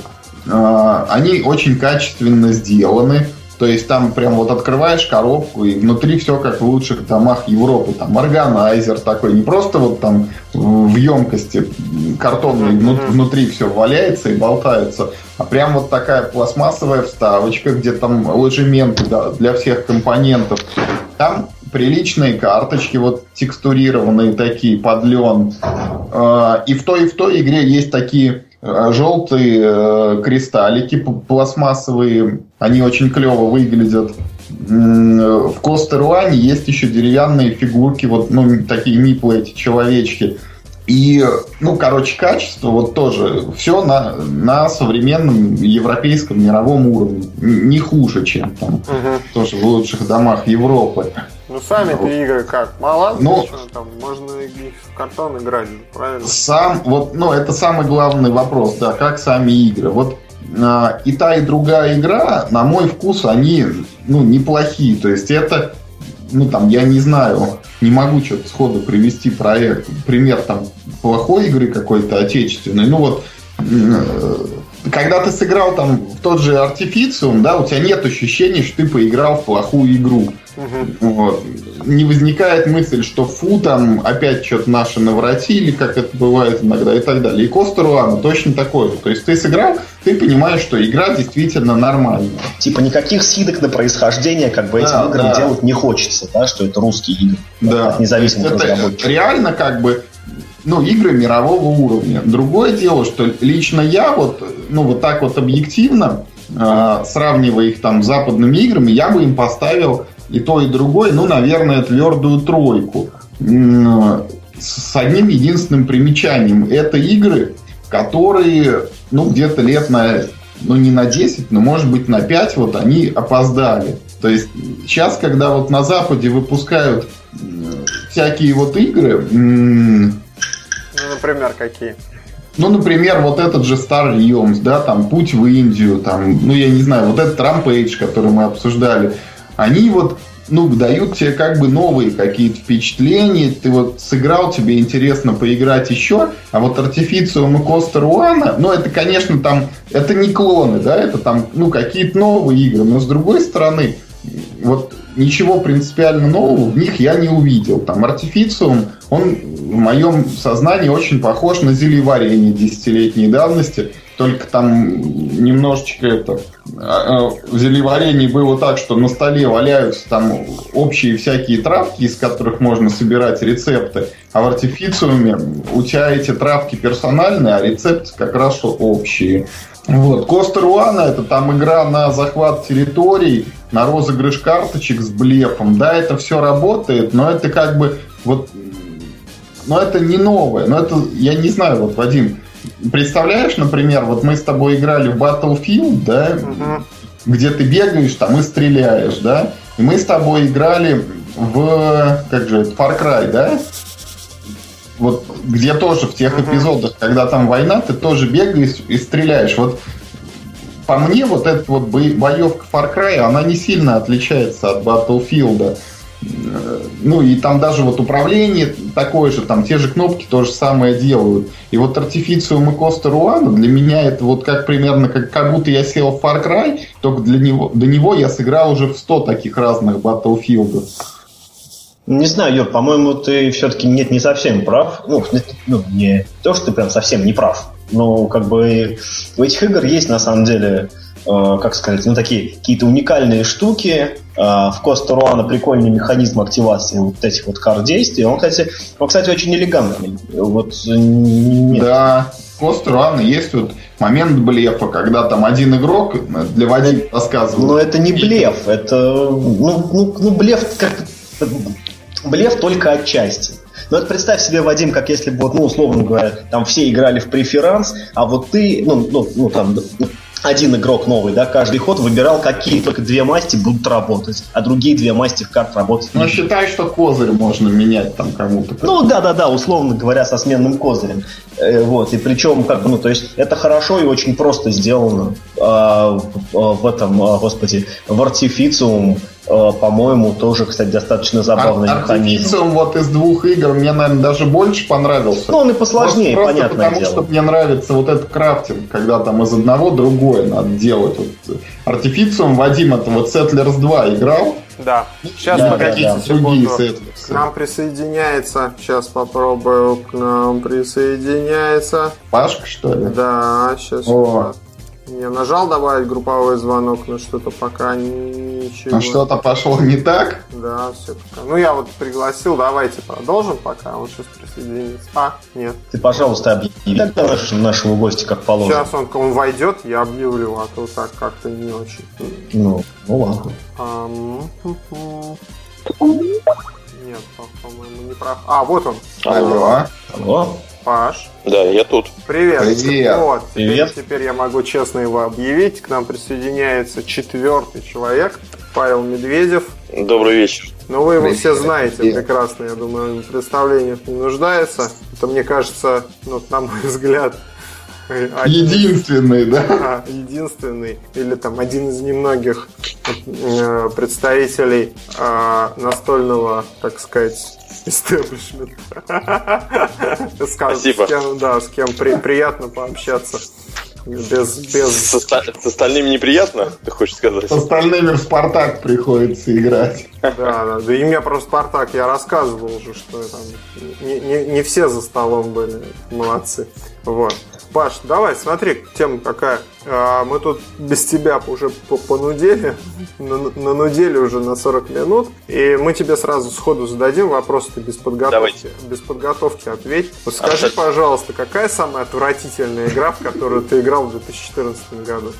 А, они очень качественно сделаны. То есть там прям вот открываешь коробку, и внутри все как в лучших домах Европы. Там органайзер такой, не просто вот там в емкости картонной mm-hmm. внутри все валяется и болтается, а прям вот такая пластмассовая вставочка, где там ложементы да, для всех компонентов. Там приличные карточки, вот текстурированные такие под лен. А, и в той и в той игре есть такие желтые э, кристаллики пластмассовые, они очень клево выглядят. В Костеруане есть еще деревянные фигурки, вот, ну, такие миплы эти человечки. И, ну, короче, качество вот тоже все на, на современном европейском мировом уровне. Не хуже, чем там угу. тоже в лучших домах Европы. Ну, сами-то вот. игры как? Мало? Ну, там можно в картон играть, правильно? Сам, вот, ну, это самый главный вопрос, да, как сами игры. Вот а, и та, и другая игра, на мой вкус, они, ну, неплохие. То есть это, ну, там, я не знаю, не могу что-то сходу привести проект, пример там плохой игры какой-то отечественной. Ну, вот э, когда ты сыграл там в тот же Artificium, да, у тебя нет ощущения, что ты поиграл в плохую игру. Угу. Вот. Не возникает мысль, что фу, там опять что-то наши наворотили, как это бывает иногда и так далее. И Коста Руана точно такое же. То есть ты сыграл, ты понимаешь, что игра действительно нормальная. Типа никаких сидок на происхождение как бы да, этим играм да. делать не хочется, да, что это русские игры. Да. От независимых разработчиков. Реально как бы ну, игры мирового уровня. Другое дело, что лично я вот, ну, вот так вот объективно, э, сравнивая их там с западными играми, я бы им поставил и то, и другое, ну, наверное, твердую тройку. С одним единственным примечанием. Это игры, которые, ну, где-то лет на, ну, не на 10, но, может быть, на 5 вот они опоздали. То есть сейчас, когда вот на Западе выпускают всякие вот игры, ну, например, какие? Ну, например, вот этот же Star Realms, да, там Путь в Индию, там, ну, я не знаю, вот этот Rampage, который мы обсуждали, они вот, ну, дают тебе как бы новые какие-то впечатления, ты вот сыграл, тебе интересно поиграть еще, а вот Artificium и Costa Ruana, ну, это, конечно, там, это не клоны, да, это там, ну, какие-то новые игры, но с другой стороны, вот ничего принципиально нового в них я не увидел. Там Артифициум, он в моем сознании очень похож на зелье варенье десятилетней давности, только там немножечко это а, а, в зельеварении было так, что на столе валяются там общие всякие травки, из которых можно собирать рецепты, а в артифициуме у тебя эти травки персональные, а рецепты как раз общие. Вот. Коста Руана это там игра на захват территорий, на розыгрыш карточек с блефом. Да, это все работает, но это как бы вот но это не новое. Но это, я не знаю, вот, Вадим, представляешь, например, вот мы с тобой играли в Battlefield, да, угу. где ты бегаешь там и стреляешь, да, и мы с тобой играли в, как же, Far Cry, да, вот где тоже в тех эпизодах, когда там война, ты тоже бегаешь и стреляешь. Вот по мне вот эта вот боевка Far Cry, она не сильно отличается от Battlefield. Ну и там даже вот управление такое же, там те же кнопки то же самое делают. И вот Artificium и Costa Ruana для меня это вот как примерно как, как будто я сел в Far Cry, только для него, до него я сыграл уже в 100 таких разных Battlefield. Не знаю, Юр, по-моему, ты все-таки нет, не совсем прав. Ну, ну, не то, что ты прям совсем не прав. Но как бы у этих игр есть на самом деле, э, как сказать, ну такие какие-то уникальные штуки. Э, в Коста Руана прикольный механизм активации вот этих вот карт действий. Он, кстати, он, кстати, очень элегантный. Вот нет. Да, Коста Руана есть вот момент блефа, когда там один игрок для Вадима рассказывает. Но это не блеф, это ну, ну, ну блеф как блеф только отчасти. Но вот представь себе, Вадим, как если бы, вот, ну, условно говоря, там все играли в преферанс, а вот ты, ну, ну, ну там, ну, один игрок новый, да, каждый ход выбирал, какие только две масти будут работать, а другие две масти в карт работать. Ну, считай, что козырь можно менять там кому-то. Ну, да-да-да, условно говоря, со сменным козырем. Э, вот, и причем, как бы, ну, то есть, это хорошо и очень просто сделано а, в этом, а, господи, в Artificium Э, по-моему, тоже, кстати, достаточно забавный Ар- механизм. вот из двух игр мне, наверное, даже больше понравился. Ну, он и посложнее, просто, понятно. Потому дело. что мне нравится вот этот крафтинг, когда там из одного другое надо делать. Вот, Артифициум Вадим, это вот Settlers 2 играл. Да. Сейчас да, погодите да, да. секунду. К нам присоединяется. Сейчас попробую. К нам присоединяется. Пашка, что ли? Да, сейчас. О. Я нажал добавить групповой звонок, но что-то пока ничего. А что-то пошло не так? Да, все пока. Ну, я вот пригласил, давайте продолжим, пока он сейчас присоединится. А, нет. Ты, пожалуйста, объяви тогда нашего, нашего гостя как положено. Сейчас он, он войдет, я объявлю, а то так как-то не очень. Ну, ну ладно. А, нет, по-моему, не прав. А, вот он. Алло. Алло. Паш. Да, я тут. Привет. Привет. Вот, Привет. Теперь, теперь я могу честно его объявить. К нам присоединяется четвертый человек. Павел Медведев. Добрый вечер. Ну, вы его все знаете прекрасно, я думаю, в представлениях не нуждается. Это, мне кажется, ну, на мой взгляд, единственный, да? А, единственный. Или там один из немногих э, представителей э, настольного, так сказать, истеблишмента. Спасибо. С кем, да, с кем при, приятно пообщаться. Без, без... С, с остальными неприятно, ты хочешь сказать? С остальными в Спартак приходится играть. Да, да. Да и мне про Спартак я рассказывал уже, что там не, не, не все за столом были молодцы. Вот. Паш, давай, смотри, тема какая. А, мы тут без тебя уже понудели, нанудели уже на 40 минут, и мы тебе сразу сходу зададим вопрос, ты без подготовки, Давайте. без подготовки ответь. Вот скажи, пожалуйста, какая самая отвратительная игра, в которую ты играл в 2014 году?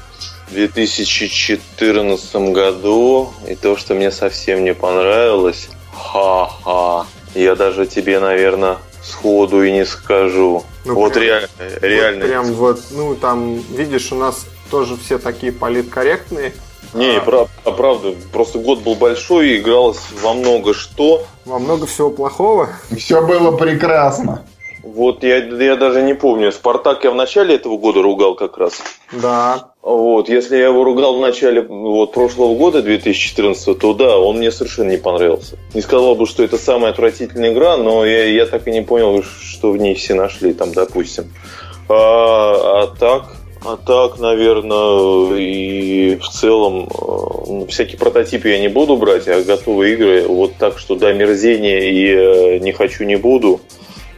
В 2014 году, и то, что мне совсем не понравилось, ха-ха, я даже тебе, наверное, сходу и не скажу. Ну, вот прям, реально, реально. Вот прям вот, ну там, видишь, у нас тоже все такие политкорректные. Не, а... прав, правда, просто год был большой и игралось во много что. Во много всего плохого. Все было прекрасно. Вот я, я даже не помню. Спартак я в начале этого года ругал как раз. Да. Вот, если я его ругал в начале вот, прошлого года, 2014, то да, он мне совершенно не понравился. Не сказал бы, что это самая отвратительная игра, но я, я так и не понял, что в ней все нашли, там, допустим. А, а так, а так, наверное, и в целом э, всякие прототипы я не буду брать, а готовые игры вот так, что да, мерзение и э, не хочу, не буду –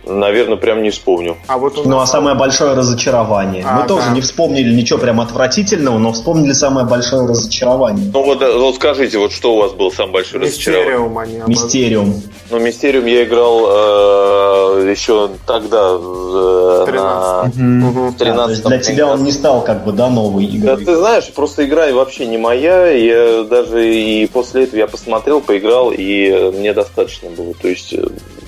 Наверное, прям не вспомню. А вот ну, а самое большое разочарование. А, Мы да. тоже не вспомнили ничего прям отвратительного, но вспомнили самое большое разочарование. Ну вот, вот скажите, вот что у вас было самое большое Мистериум, разочарование? Они Мистериум. Ну, Мистериум я играл э, еще тогда э, 13. на угу. 13 да, Для тебя он не стал как бы, да, новой игрой? Да, ты знаешь, просто игра вообще не моя. Я даже и после этого я посмотрел, поиграл, и мне достаточно было. То есть э,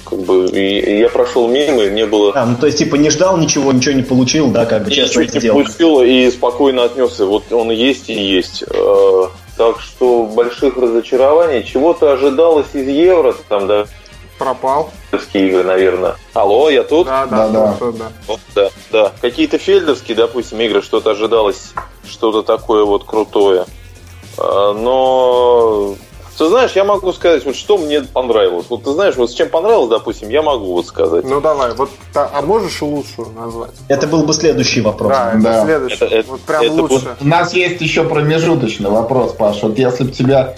как бы и, я прошел мимо, и не было. А, ну то есть типа не ждал ничего, ничего не получил, да, как бы честно Ничего не получил и спокойно отнесся. Вот он есть и есть. Э, так что больших разочарований. Чего-то ожидалось из евро, там, да. Пропал. игры, наверное. Алло, я тут? Да, да, да. да. да. Вот, да, да. Какие-то фельдовские, допустим, игры, что-то ожидалось, что-то такое вот крутое. Э, но ты знаешь, я могу сказать, вот что мне понравилось. Вот ты знаешь, вот с чем понравилось, допустим, я могу вот сказать. Ну давай, вот а можешь лучшую назвать? Это был бы следующий вопрос. Да, это да. следующий. Это, это, вот прям это лучше. У нас есть еще промежуточный вопрос, Паш. Вот если бы тебя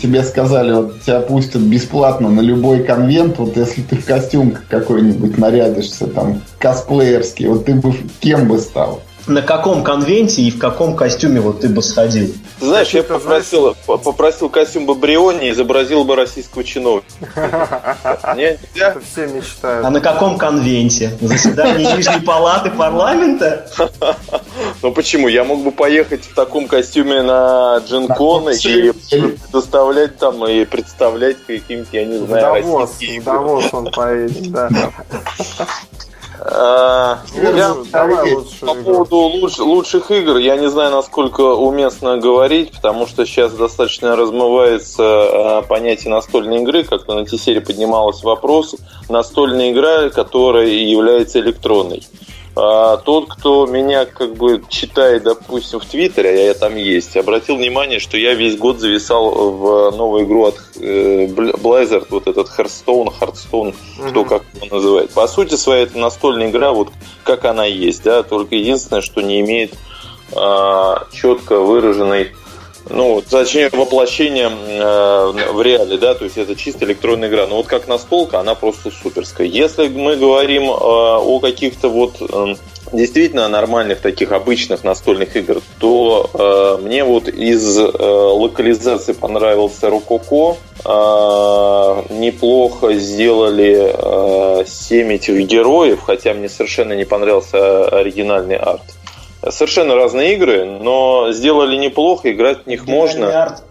тебе сказали, вот тебя пустят бесплатно на любой конвент, вот если ты в костюм какой-нибудь нарядишься, там, косплеерский, вот ты бы кем бы стал? На каком конвенте и в каком костюме вот ты бы сходил? Ты знаешь, я попросил, попросил костюм бы Бриони, изобразил бы российского чиновника. Это все мечтают. А на каком конвенте? На заседании Нижней Палаты парламента? Ну почему? Я мог бы поехать в таком костюме на Джинкон и предоставлять там и представлять каким-то, я не знаю, Давос, Давос он поедет, да. А, я, по поводу луч, лучших игр, я не знаю, насколько уместно говорить, потому что сейчас достаточно размывается а, понятие настольной игры, как на Тесере поднималось вопрос, настольная игра, которая является электронной. А, тот, кто меня как бы читает, допустим, в Твиттере, а я там есть, обратил внимание, что я весь год зависал в новую игру от э, Blizzard, вот этот Hearthstone, Hearthstone, uh-huh. кто как его называет. По сути своей, это настольная игра, вот как она есть, да, только единственное, что не имеет э, четко выраженной ну, точнее, воплощение э, в реале, да, то есть это чисто электронная игра. Но вот как настолка, она просто суперская. Если мы говорим э, о каких-то вот э, действительно нормальных таких обычных настольных игр, то э, мне вот из э, локализации понравился Рококо. Э, неплохо сделали э, 7 этих героев, хотя мне совершенно не понравился оригинальный арт. Совершенно разные игры, но сделали неплохо, играть в них можно. Арт...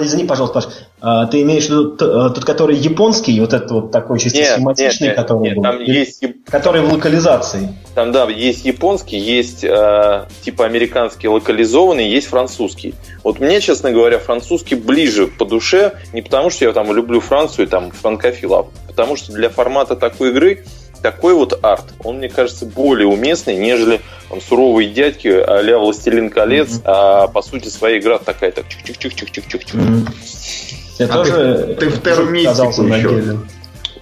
Извини, пожалуйста, Паш, а, ты имеешь в виду э, тот, который японский, вот этот вот такой чисто нет, схематичный, нет, который нет, был? Там есть... Который в локализации. Там, да, есть японский, есть э, типа американский локализованный, есть французский. Вот мне, честно говоря, французский ближе по душе, не потому что я там люблю Францию, там, франкофил, а потому что для формата такой игры такой вот арт, он, мне кажется, более уместный, нежели там, суровые дядьки а-ля «Властелин колец», mm-hmm. а по сути своя игра такая, так, чих-чих-чих-чих-чих-чих. Mm-hmm. Я а тоже ты, ты в Терру еще.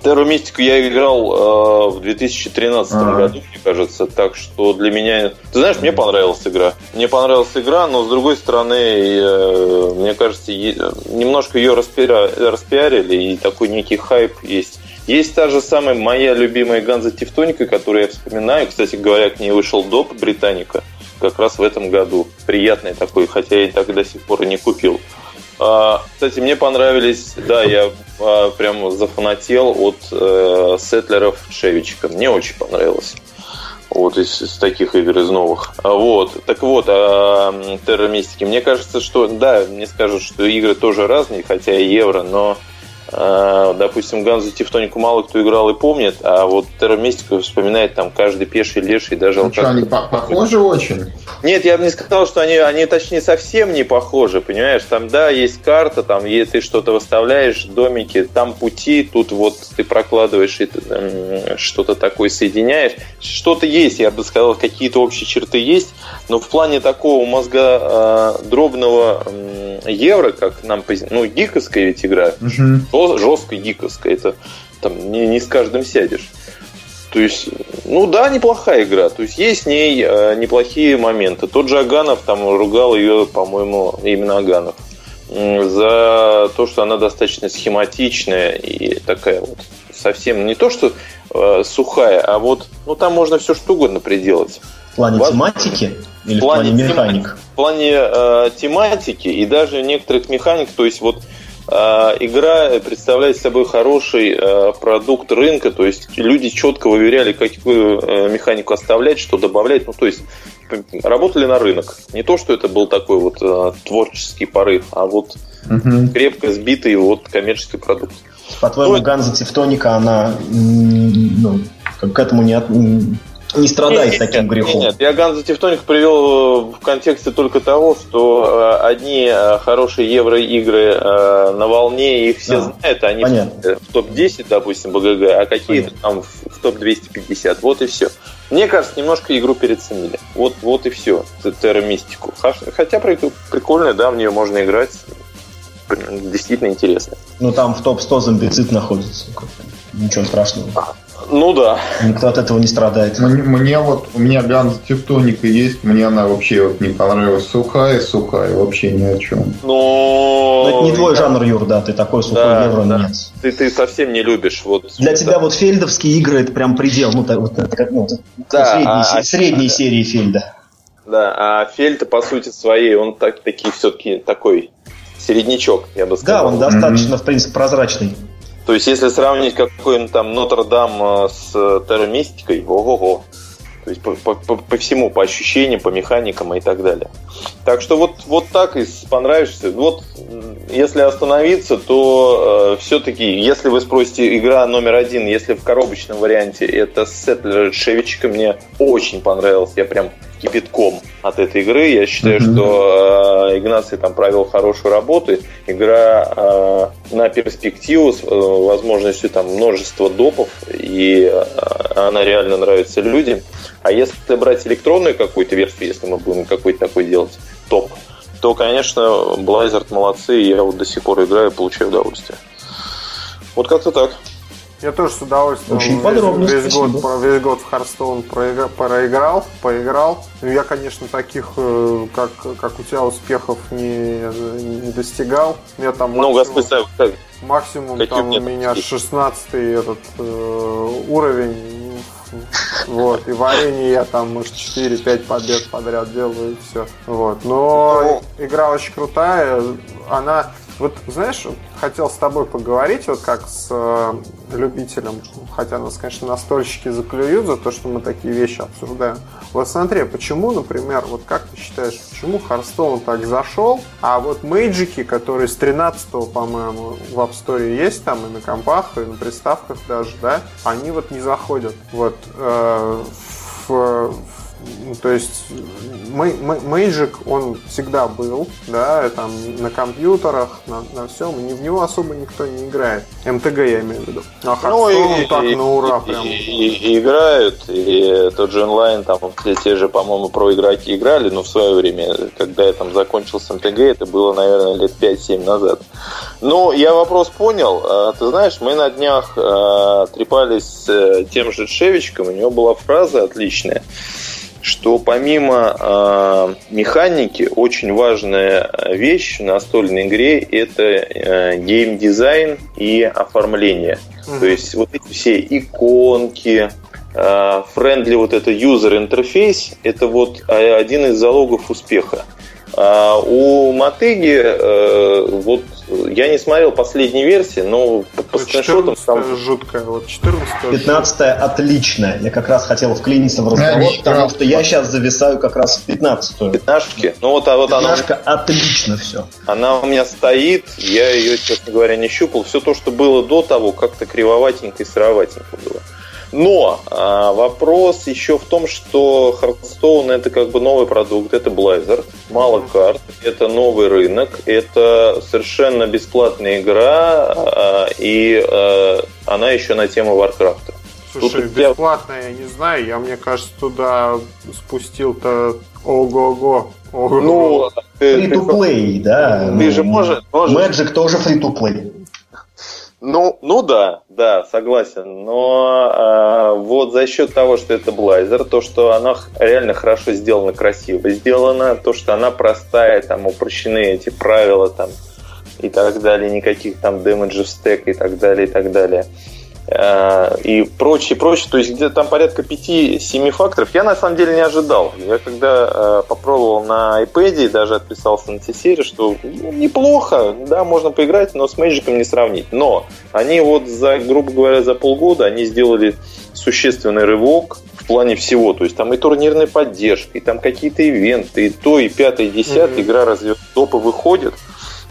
Терру Мистику я играл э, в 2013 А-а-а. году, мне кажется, так что для меня... Ты знаешь, мне понравилась игра. Мне понравилась игра, но с другой стороны, э, мне кажется, е... немножко ее распиа... распиарили, и такой некий хайп есть. Есть та же самая моя любимая Ганза Тевтоника, которую я вспоминаю. Кстати говоря, к ней вышел доп. Британика как раз в этом году. Приятный такой, хотя я так до сих пор и не купил. А, кстати, мне понравились, да, я а, прям зафанател от э, сетлеров Шевичка. Мне очень понравилось. Вот из, из таких игр, из новых. А, вот. Так вот, а, Терра. Мне кажется, что, да, мне скажут, что игры тоже разные, хотя и евро, но допустим, Ганзу Тевтонику мало кто играл и помнит, а вот Терромистику вспоминает там каждый пеший, леший, даже ну, что, они по похожи очень? Нет, я бы не сказал, что они, они точнее совсем не похожи, понимаешь? Там, да, есть карта, там есть, ты что-то выставляешь, домики, там пути, тут вот ты прокладываешь и что-то такое соединяешь. Что-то есть, я бы сказал, какие-то общие черты есть, но в плане такого мозга э, дробного э, евро, как нам, ну, гиковская ведь игра, угу жестко, гиковская. Это там не, не с каждым сядешь. То есть, ну да, неплохая игра. То есть есть в ней э, неплохие моменты. Тот же Аганов там ругал ее, по-моему, именно Аганов за то, что она достаточно схематичная и такая вот совсем не то, что э, сухая, а вот ну там можно все что угодно приделать. В плане Вас... тематики или в плане, в плане механик? В плане э, тематики и даже некоторых механик, то есть вот игра представляет собой хороший а, продукт рынка, то есть люди четко выверяли, какую а, механику оставлять, что добавлять, ну то есть работали на рынок. Не то, что это был такой вот творческий порыв, а вот угу. крепко сбитый вот коммерческий продукт. По-твоему, ну, Ганза Тевтоника, она ну, к этому не, от, не страдает нет, таким нет, грехом. Нет, я Ганза Тевтоник привел в контексте только того, что э, одни э, хорошие евроигры э, на волне, их все да, знают, они понятно. в топ-10, допустим, БГГ, а какие-то там в топ-250. Вот и все. Мне кажется, немножко игру переоценили. Вот, вот и все. Терра Мистику. Хотя прикольная, да, в нее можно играть. Действительно интересно. Ну там в топ-100 зомбицид находится. Ничего страшного. А, ну да. Никто от этого не страдает. Мне, мне вот, у меня Ганс Тевтоника есть, мне она вообще вот не понравилась. Сухая, сухая, вообще ни о чем. Но... Но это не твой жанр, Юр, да, ты такой сухой да, евро да. нет. Ты, ты совсем не любишь. Вот, Для да. тебя вот фельдовские игры это прям предел, ну, так, вот, как, ну, да, средние, а, средние а, серии Фельда. Да, а Фельд, по сути своей, он так, таки все-таки такой середнячок, я бы сказал. Да, он достаточно, mm-hmm. в принципе, прозрачный. То есть, если сравнить какой-нибудь там Нотр-Дам э, с Терромистикой, ого-го. То есть по, по, по всему, по ощущениям, по механикам и так далее. Так что вот, вот так и понравишься. Вот если остановиться, то э, все-таки, если вы спросите игра номер один, если в коробочном варианте это Сетлер Шевичка, мне очень понравилось. Я прям кипятком от этой игры. Я считаю, mm-hmm. что э, Игнаций там провел хорошую работу. Игра э, на перспективу с э, возможностью там множества допов, и э, она реально нравится людям. А если брать электронную какую-то версию, если мы будем какой-то такой делать топ, то, конечно, Blizzard молодцы, и я вот до сих пор играю и получаю удовольствие. Вот как-то так. Я тоже с удовольствием Очень подробно, весь, весь, год, весь год в Харстоун проиграл, поиграл. Ну, я, конечно, таких, э, как, как у тебя, успехов не, не достигал. Я там ну, максимум, как, максимум там у меня 16 этот э, уровень. Вот, и в арене я там, может, 4-5 побед подряд делаю, и все. Вот. Но ну, игра очень крутая. Она Вот, знаешь, хотел с тобой поговорить, вот как с э, любителем, хотя нас, конечно, настольщики заклюют за то, что мы такие вещи обсуждаем. Вот смотри, почему, например, вот как ты считаешь, почему Харстоун так зашел, а вот мейджики, которые с 13 по-моему, в App Store есть там и на компах, и на приставках даже, да, они вот не заходят. Вот э, в, ну, то есть Magic, он всегда был, да, там на компьютерах, на, на всем, в него особо никто не играет. МТГ я имею в виду. А ну, и, так и, на ура и, прям. И, и, и играют, и тот же онлайн, там те, те же, по-моему, про игроки играли, но в свое время, когда я там закончил с МТГ, это было, наверное, лет 5-7 назад. Ну, я вопрос понял. А, ты знаешь, мы на днях э, трепались с э, тем же Шевичком, у него была фраза отличная что помимо э, механики, очень важная вещь в настольной игре это э, геймдизайн и оформление. Mm-hmm. То есть вот эти все иконки, friendly вот это user интерфейс, это вот один из залогов успеха. А у Мотыги э, вот я не смотрел последней версии, но по скриншотам там... жуткая, вот 14 15 отличная. Я как раз хотел вклиниться в разговор, да, потому что я сейчас зависаю как раз в 15 -ю. 15 Ну вот, а вот она... отлично все. Она у меня стоит, я ее, честно говоря, не щупал. Все то, что было до того, как-то кривоватенько и сыроватенько было. Но а, вопрос еще в том, что Hearthstone это как бы новый продукт, это Blizzard, мало карт, это новый рынок, это совершенно бесплатная игра, а, и а, она еще на тему Warcraft. Слушай, Тут бесплатная, я... я не знаю, я, мне кажется, туда спустил-то ого-го. Ну, free-to-play, да. Ты ну, же можешь... Magic тоже free-to-play. Ну, ну да, да, согласен. Но э, вот за счет того, что это Блайзер, то, что она реально хорошо сделана, красиво сделана, то, что она простая, там упрощены эти правила там и так далее, никаких там дэмэджев стек и так далее, и так далее. И прочее, прочее. То есть где-то там порядка 5-7 факторов. Я на самом деле не ожидал. Я когда э, попробовал на iPad и даже отписался на T-серии, что ну, неплохо, да, можно поиграть, но с Magic не сравнить. Но они вот за, грубо говоря, за полгода они сделали существенный рывок в плане всего. То есть там и турнирная поддержка, и там какие-то ивенты, и то, и пятое, и десятое. Mm-hmm. Игра разве топы выходит.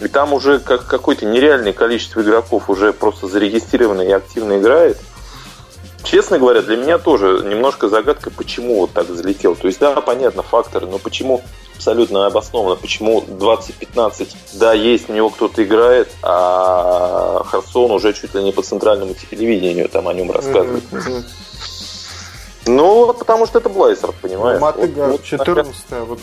И там уже как какое-то нереальное количество игроков уже просто зарегистрировано и активно играет. Честно говоря, для меня тоже немножко загадка, почему вот так залетел. То есть, да, понятно, факторы, но почему абсолютно обоснованно, почему 2015, да, есть, в него кто-то играет, а Харсон уже чуть ли не по центральному телевидению там о нем рассказывает. Ну, потому что это Блайсер, понимаешь? Ну, Мотыга вот, 14 вот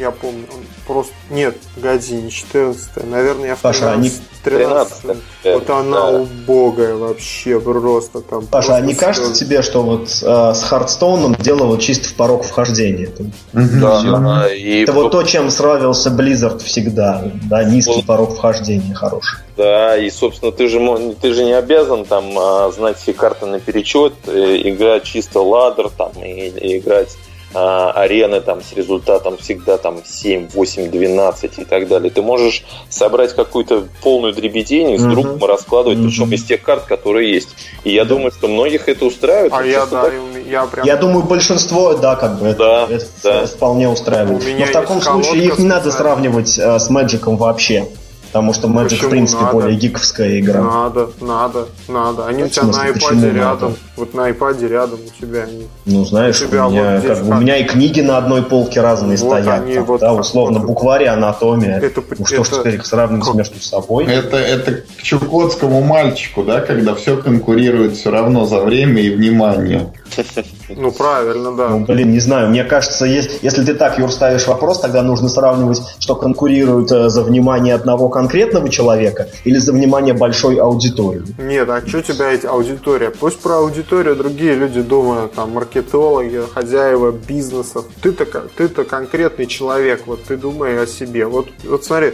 я помню, он просто... Нет, погоди, не 14 наверное, я в 13 Паша, они... 13 Вот она да. убогая вообще, просто там. Паша, а не все... кажется тебе, что вот э, с Хардстоуном дело вот чисто в порог вхождения? Это, да, да, и... это вот то, чем сравнился Blizzard всегда, да, низкий вот. порог вхождения хороший. Да, и, собственно, ты же, ты же не обязан там а, знать все карты наперечет, э, играть чисто ладер там и, и играть а, арены там с результатом всегда там 7, 8, 12 и так далее. Ты можешь собрать какую-то полную дребедень и с другом uh-huh. раскладывать, uh-huh. причем из тех карт, которые есть. И я думаю, что многих это устраивает. А я, да, так... я, прям... я думаю, большинство, да, как бы это, да, это да. вполне устраивает. Но в таком случае их не надо сравнивать э, с Мэджиком вообще. Потому что Magic, Почему в принципе, надо? более гиковская игра. Надо, надо, надо. Они у тебя на iPad рядом. Надо? Вот на iPad рядом у тебя они. Ну, знаешь, у, тебя у, меня, вот как, как... у меня и книги на одной полке разные вот стоят. Они, там, вот, да, условно, вот, букварь, анатомия. Это, ну что это... ж теперь их сравнивать как... между собой? Это, это к чукотскому мальчику, да, когда все конкурирует все равно за время и внимание. Ну, правильно, да. Ну, блин, не знаю. Мне кажется, если, если ты так, Юр, ставишь вопрос, тогда нужно сравнивать, что конкурируют э, за внимание одного конкретного человека или за внимание большой аудитории. Нет, а что у тебя эти аудитория? Пусть про аудиторию другие люди думают, там, маркетологи, хозяева бизнесов. Ты-то, ты-то конкретный человек, вот ты думай о себе. Вот, вот смотри,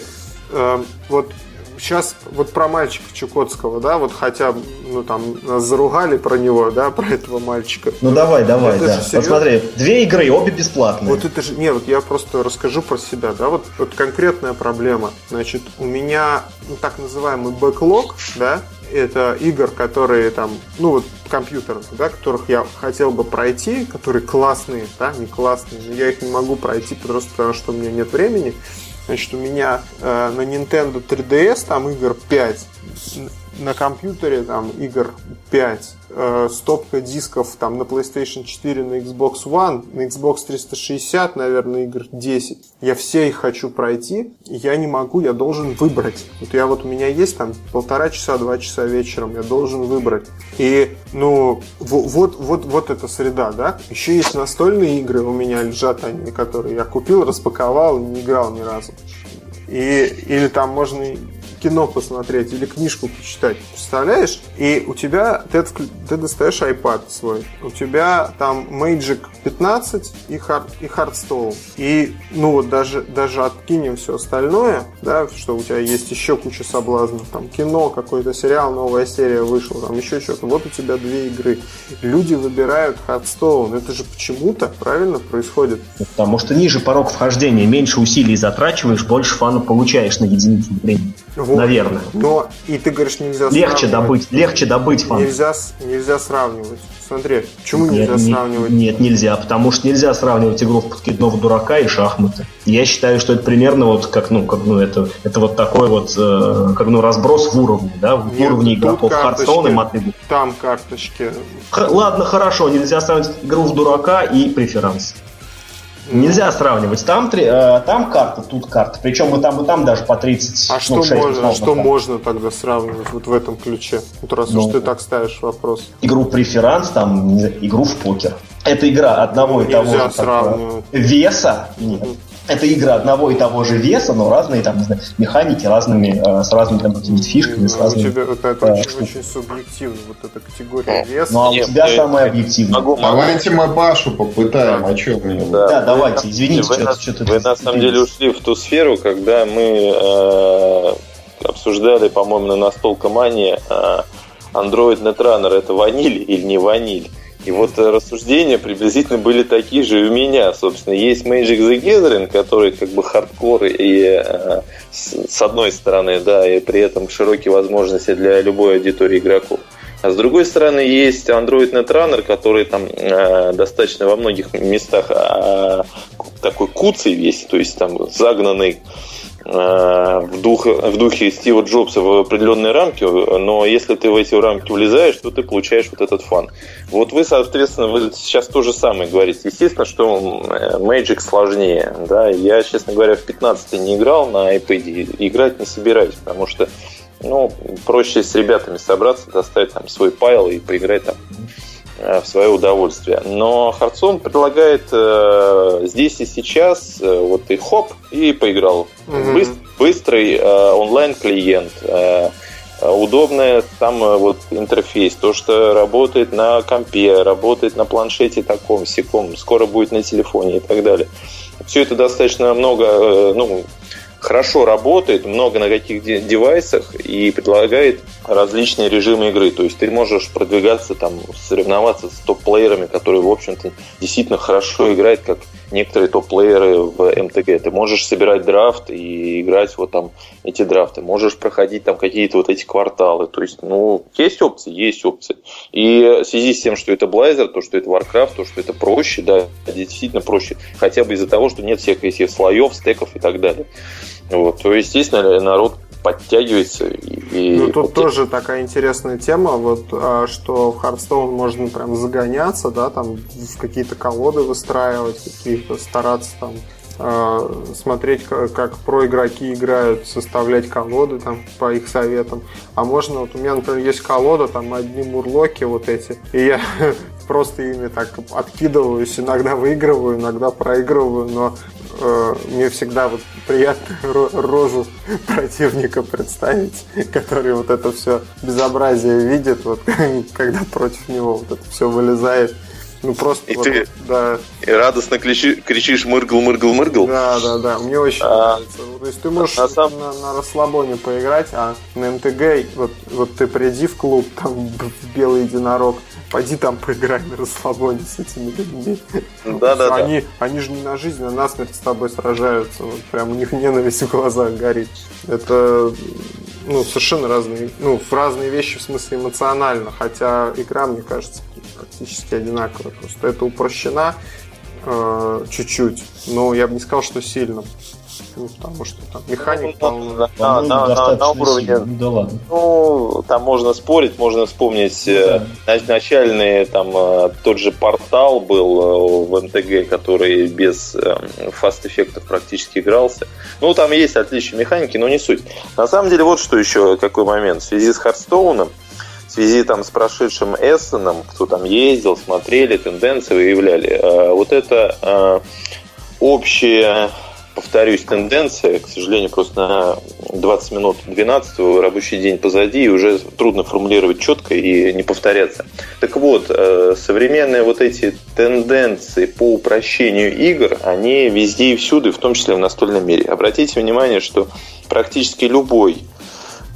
э, вот сейчас вот про мальчика Чукотского, да, вот хотя, ну там, нас заругали про него, да, про этого мальчика. Ну давай, давай, это да. Вот смотри, две игры, обе бесплатные. Вот это же, не, вот я просто расскажу про себя, да, вот, вот конкретная проблема. Значит, у меня ну, так называемый бэклог, да, это игр, которые там, ну вот компьютерных, да, которых я хотел бы пройти, которые классные, да, не классные, но я их не могу пройти просто потому, что у меня нет времени. Значит, у меня э, на Nintendo 3DS там игр 5, на компьютере там игр 5, э, стопка дисков там на PlayStation 4, на Xbox One, на Xbox 360, наверное, игр 10. Я все их хочу пройти, я не могу, я должен выбрать. Вот я вот у меня есть там полтора часа, два часа вечером, я должен выбрать. И, ну, вот, вот, вот эта среда, да. Еще есть настольные игры у меня лежат они, которые я купил, распаковал, не играл ни разу. И, или там можно кино посмотреть или книжку почитать, представляешь? И у тебя, ты, ты достаешь iPad свой, у тебя там Magic 15 и, Hard, и Hearthstone. И, ну вот даже, даже откинем все остальное, да, что у тебя есть еще куча соблазнов, там кино, какой-то сериал, новая серия вышла, там еще что-то. Вот у тебя две игры. Люди выбирают Hearthstone. Это же почему-то правильно происходит. Потому что ниже порог вхождения, меньше усилий затрачиваешь, больше фана получаешь на единицу времени. Вот. Наверное. Но и ты говоришь, нельзя Легче добыть, легче добыть фан. Нельзя, нельзя сравнивать. Смотри, почему нет, нельзя сравнивать? Нет, нельзя, потому что нельзя сравнивать игру в подкидного дурака и шахматы. Я считаю, что это примерно вот как, ну, как, ну, это, это вот такой вот, э, как, ну, разброс в уровне, да, в нет, уровне игроков Hearthstone и Мотыгу. Там карточки. Х- ладно, хорошо, нельзя сравнивать игру в дурака и преферанс. Нельзя сравнивать. Там, э, там карта, тут карта. Причем и там, и там даже по 30. А ну, что, 6, можно, что можно тогда сравнивать вот в этом ключе? Вот раз ну, уж ты так ставишь вопрос. Игру преферанс, там, игру в покер. Это игра одного ну, и того же сравнивать. веса. Нет это игры одного и того же веса, но разные там, не знаю, механики, разными, э, с разными там какими-то фишками, с разными... У тебя это, это э, очень, очень субъективно, вот эта категория веса. Ну, а у тебя я, самая объективная. Могу, давайте мы Пашу попытаем, да. о чем да. да, давайте, извините, вы, что-то... Что вы, на самом деле, ушли в ту сферу, когда мы э, обсуждали, по-моему, на Настолкомания э, Android Netrunner это ваниль или не ваниль. И вот э, рассуждения приблизительно были такие же у меня. Собственно, есть Magic the Gathering, который как бы хардкор и э, с одной стороны, да, и при этом широкие возможности для любой аудитории игроков. А с другой стороны, есть Android Netrunner, который там э, достаточно во многих местах э, такой куцый весь, то есть там загнанный в, дух, в духе Стива Джобса в определенные рамки, но если ты в эти рамки влезаешь, то ты получаешь вот этот фан. Вот вы, соответственно, вы сейчас то же самое говорите. Естественно, что Magic сложнее. Да? Я, честно говоря, в 15 не играл на iPad, играть не собираюсь, потому что ну, проще с ребятами собраться, доставить там свой пайл и поиграть там Э, в свое удовольствие. Но Hearthstone предлагает э, здесь и сейчас э, вот и хоп, и поиграл. Mm-hmm. Быстр, быстрый э, онлайн-клиент, э, удобный там э, вот интерфейс, то, что работает на компе, работает на планшете таком, секом, скоро будет на телефоне и так далее. Все это достаточно много, э, ну, хорошо работает, много на каких девайсах и предлагает различные режимы игры. То есть ты можешь продвигаться, там, соревноваться с топ-плеерами, которые, в общем-то, действительно хорошо играют, как некоторые топ-плееры в МТГ. Ты можешь собирать драфт и играть вот там эти драфты. Можешь проходить там какие-то вот эти кварталы. То есть, ну, есть опции, есть опции. И в связи с тем, что это Blazor, то, что это Warcraft, то, что это проще, да, действительно проще. Хотя бы из-за того, что нет всех этих слоев, стеков и так далее. Вот, то, естественно, народ подтягивается. И, ну, тут тоже такая интересная тема, вот, а, что в Hearthstone можно прям загоняться, да, там в какие-то колоды выстраивать, какие-то стараться там а, смотреть, как про игроки играют, составлять колоды там по их советам. А можно, вот у меня, например, есть колода, там одни мурлоки вот эти, и я просто ими так откидываюсь, иногда выигрываю, иногда проигрываю, но мне всегда вот приятно рожу противника представить, который вот это все безобразие видит, вот когда против него вот это все вылезает. Ну просто. И вот, ты да. и радостно кричи, кричишь мыргл, мыргл, мыргл. Да, да, да. Мне очень а, нравится. То есть ты можешь на, сам... на, на расслабоне поиграть, а на МТГ вот, вот ты приди в клуб, там в белый единорог, пойди там поиграй на расслабоне с этими людьми. Да, да, они, да. Они же не на жизнь, а на смерть с тобой сражаются. Вот прям у них ненависть в глазах горит. Это ну, совершенно разные, ну, разные вещи в смысле эмоционально, хотя игра, мне кажется, практически одинаковая. Просто это упрощена э, чуть-чуть, но я бы не сказал, что сильно. Ну, потому что там механик ну, там, на, на, на, на уровне. Ну, да ладно. Ну, там можно спорить, можно вспомнить ну, да. начальный там э, тот же портал был э, в МТГ, который без фаст-эффектов практически игрался. Ну, там есть отличия механики, но не суть. На самом деле, вот что еще, какой момент. В связи с Хардстоуном, в связи там с прошедшим Эссеном, кто там ездил, смотрели, тенденции выявляли. Вот это общее повторюсь, тенденция, к сожалению, просто на 20 минут 12 рабочий день позади, и уже трудно формулировать четко и не повторяться. Так вот, э, современные вот эти тенденции по упрощению игр, они везде и всюду, в том числе в настольном мире. Обратите внимание, что практически любой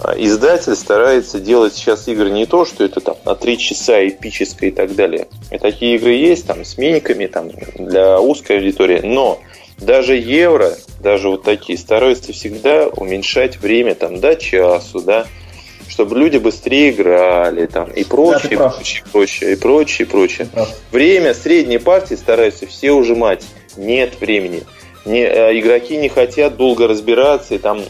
э, издатель старается делать сейчас игры не то, что это там на 3 часа эпическое и так далее. И такие игры есть там с миниками там для узкой аудитории, но даже евро, даже вот такие, стараются всегда уменьшать время там до часу, да, чтобы люди быстрее играли, там, и прочее, да, прочее, прочее, и прочее, и прочее. Время средней партии стараются все ужимать. Нет времени. Не, э, игроки не хотят долго разбираться, и там,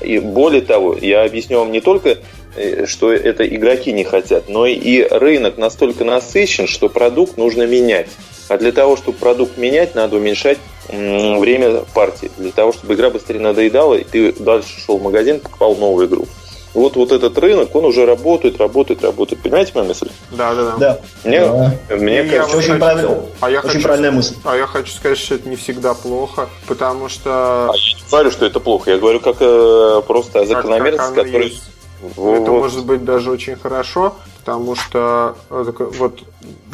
и более того, я объясню вам не только, э, что это игроки не хотят, но и рынок настолько насыщен, что продукт нужно менять. А для того, чтобы продукт менять, надо уменьшать время партии. Для того, чтобы игра быстрее надоедала, и ты дальше шел в магазин, покупал новую игру. Вот, вот этот рынок, он уже работает, работает, работает. Понимаете мою мысль? Да, да, да. да. Мне, да. мне и кажется, очень, правильно, а я очень хочу, правильная мысль. А я хочу сказать, что это не всегда плохо, потому что... А я не говорю, что это плохо. Я говорю, как э, просто закономерность, которая... Вот. Это может быть даже очень хорошо, потому что э, вот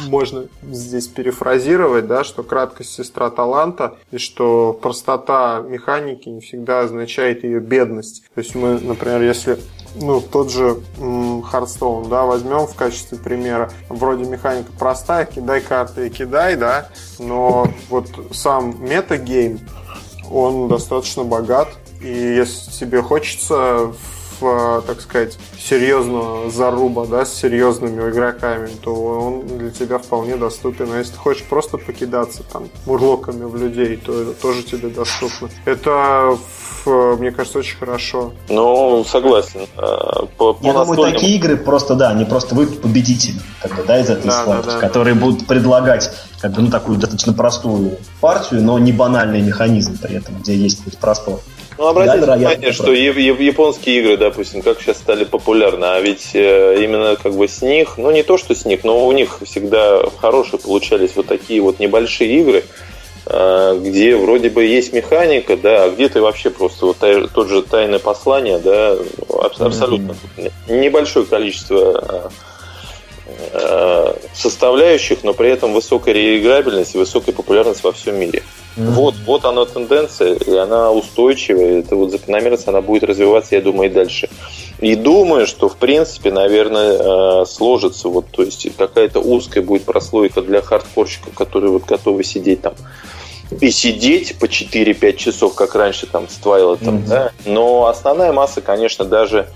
можно здесь перефразировать, да, что краткость сестра таланта, и что простота механики не всегда означает ее бедность. То есть мы, например, если ну, тот же Hearthstone, да, возьмем в качестве примера. Вроде механика простая, кидай карты и кидай, да, но вот сам метагейм, он достаточно богат, и если тебе хочется так сказать, серьезного заруба, да, с серьезными игроками, то он для тебя вполне доступен. А если ты хочешь просто покидаться там мурлоками в людей, то это тоже тебе доступно. Это, мне кажется, очень хорошо. Ну, согласен. А, по, по Я настольным... думаю, такие игры просто, да, они просто выйдут победители, как бы, да, из этой да, славы, да, да, которые будут предлагать как бы, ну, такую достаточно простую партию, но не банальный механизм при этом, где есть хоть простор. Ну, обратите да, внимание, что японские игры, допустим, как сейчас стали популярны, а ведь э, именно как бы с них, ну не то, что с них, но у них всегда хорошие получались вот такие вот небольшие игры, э, где вроде бы есть механика, да, а где-то вообще просто вот тот же тайное послание, да, абсолютно mm-hmm. небольшое количество э, составляющих, но при этом высокая реиграбельность и высокая популярность во всем мире. Mm-hmm. Вот, вот она тенденция, и она устойчивая, это вот закономерность, она будет развиваться, я думаю, и дальше. И думаю, что, в принципе, наверное, э, сложится, вот, то есть какая-то узкая будет прослойка для хардкорщиков, которые вот готовы сидеть там и сидеть по 4-5 часов, как раньше там с Twilight, mm-hmm. да, но основная масса, конечно, даже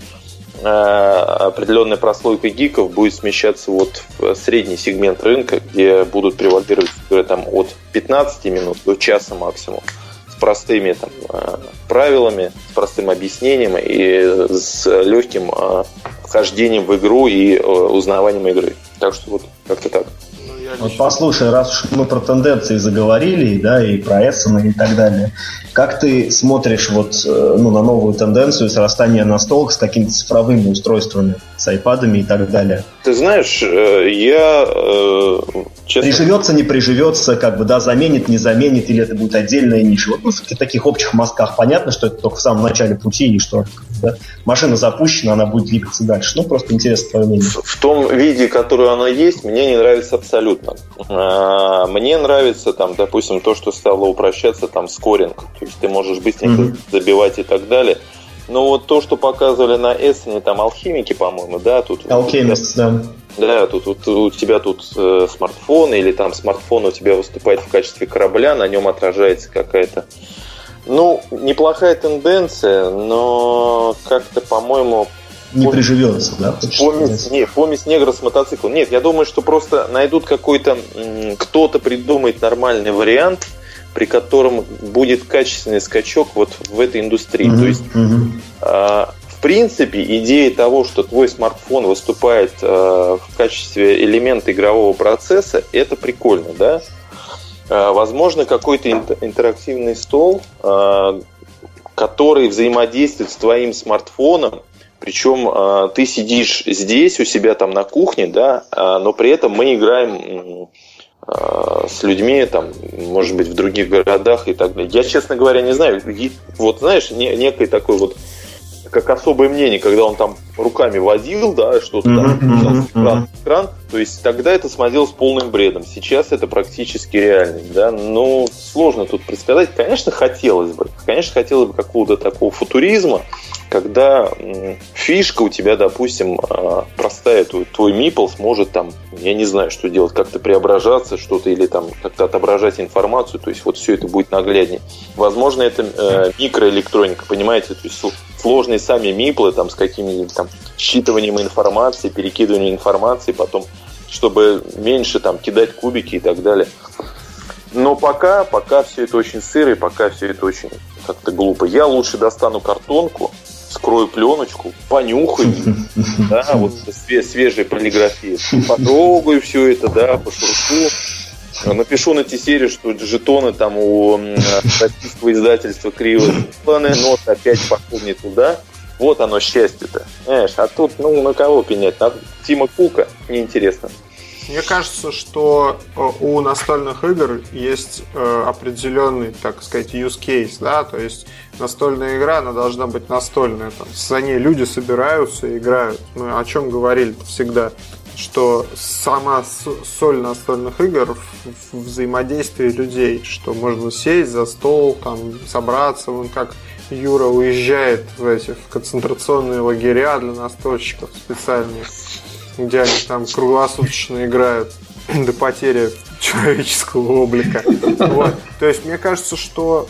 Э, определенная прослойка гиков будет смещаться вот в средний сегмент рынка, где будут превалировать там от 15 минут до часа максимум с простыми там, э, правилами, с простым объяснением и с легким э, вхождением в игру и узнаванием игры. Так что вот как-то так. Вот послушай, раз уж мы про тенденции заговорили, да, и про Эссена и так далее, как ты смотришь вот, э, ну, на новую тенденцию срастания настолок с какими-то цифровыми устройствами, с айпадами и так далее? Ты знаешь, э, я э, честно... Приживется, не приживется, как бы, да, заменит, не заменит, или это будет отдельная ниша. Вот, ну, в таких общих мазках понятно, что это только в самом начале пути, и что Да? Машина запущена, она будет двигаться дальше. Ну, просто интересно твое мнение. В, в том виде, которое она есть, мне не нравится абсолютно. А, мне нравится, там, допустим, то, что стало упрощаться, там, скоринг. То есть ты можешь быстренько mm-hmm. забивать и так далее. Но вот то, что показывали на Эссене, там алхимики, по-моему, да, тут... Алхимист, да. Да, тут, тут у тебя тут э, смартфон, или там смартфон у тебя выступает в качестве корабля, на нем отражается какая-то ну, неплохая тенденция, но как-то, по-моему... Не помесь, приживется, да? Помесь, не, помесь негра с мотоциклом. Нет, я думаю, что просто найдут какой-то... Кто-то придумает нормальный вариант, при котором будет качественный скачок вот в этой индустрии. Mm-hmm. То есть, э, в принципе, идея того, что твой смартфон выступает э, в качестве элемента игрового процесса, это прикольно, да? Э, возможно, какой-то интерактивный стол, э, который взаимодействует с твоим смартфоном, причем э, ты сидишь здесь у себя там на кухне, да, но при этом мы играем с людьми, там, может быть, в других городах и так далее. Я, честно говоря, не знаю. Вот, знаешь, некой такой вот как особое мнение, когда он там руками водил, да, что-то там, mm-hmm, mm-hmm. экран, то есть тогда это смотрелось полным бредом. Сейчас это практически реальность, да, но сложно тут предсказать. Конечно, хотелось бы, конечно, хотелось бы какого-то такого футуризма, когда фишка у тебя, допустим, а, простая, твой, твой мипл сможет там, я не знаю, что делать, как-то преображаться, что-то или там как-то отображать информацию, то есть вот все это будет нагляднее. Возможно, это э, микроэлектроника, понимаете, то есть сложные сами миплы там с какими-нибудь там считыванием информации, перекидыванием информации, потом, чтобы меньше там кидать кубики и так далее. Но пока, пока все это очень сыро, и пока все это очень как-то глупо. Я лучше достану картонку, скрою пленочку, понюхаю, да, вот свежей полиграфии, потрогаю все это, да, пошуршу, напишу на Тесере, что жетоны там у российского издательства криво сделаны, нос опять пошел не туда. Вот оно счастье-то. Знаешь, а тут, ну, на кого пенять? На Тима Кука? Неинтересно. Мне кажется, что э, у настольных игр есть э, определенный, так сказать, use case, да, то есть настольная игра, она должна быть настольная, там, за ней люди собираются и играют. Мы о чем говорили всегда, что сама соль настольных игр в взаимодействии людей, что можно сесть за стол, там, собраться, вон как Юра уезжает в эти в концентрационные лагеря для настольщиков специальные где они там круглосуточно играют до потери человеческого облика. Вот. То есть мне кажется, что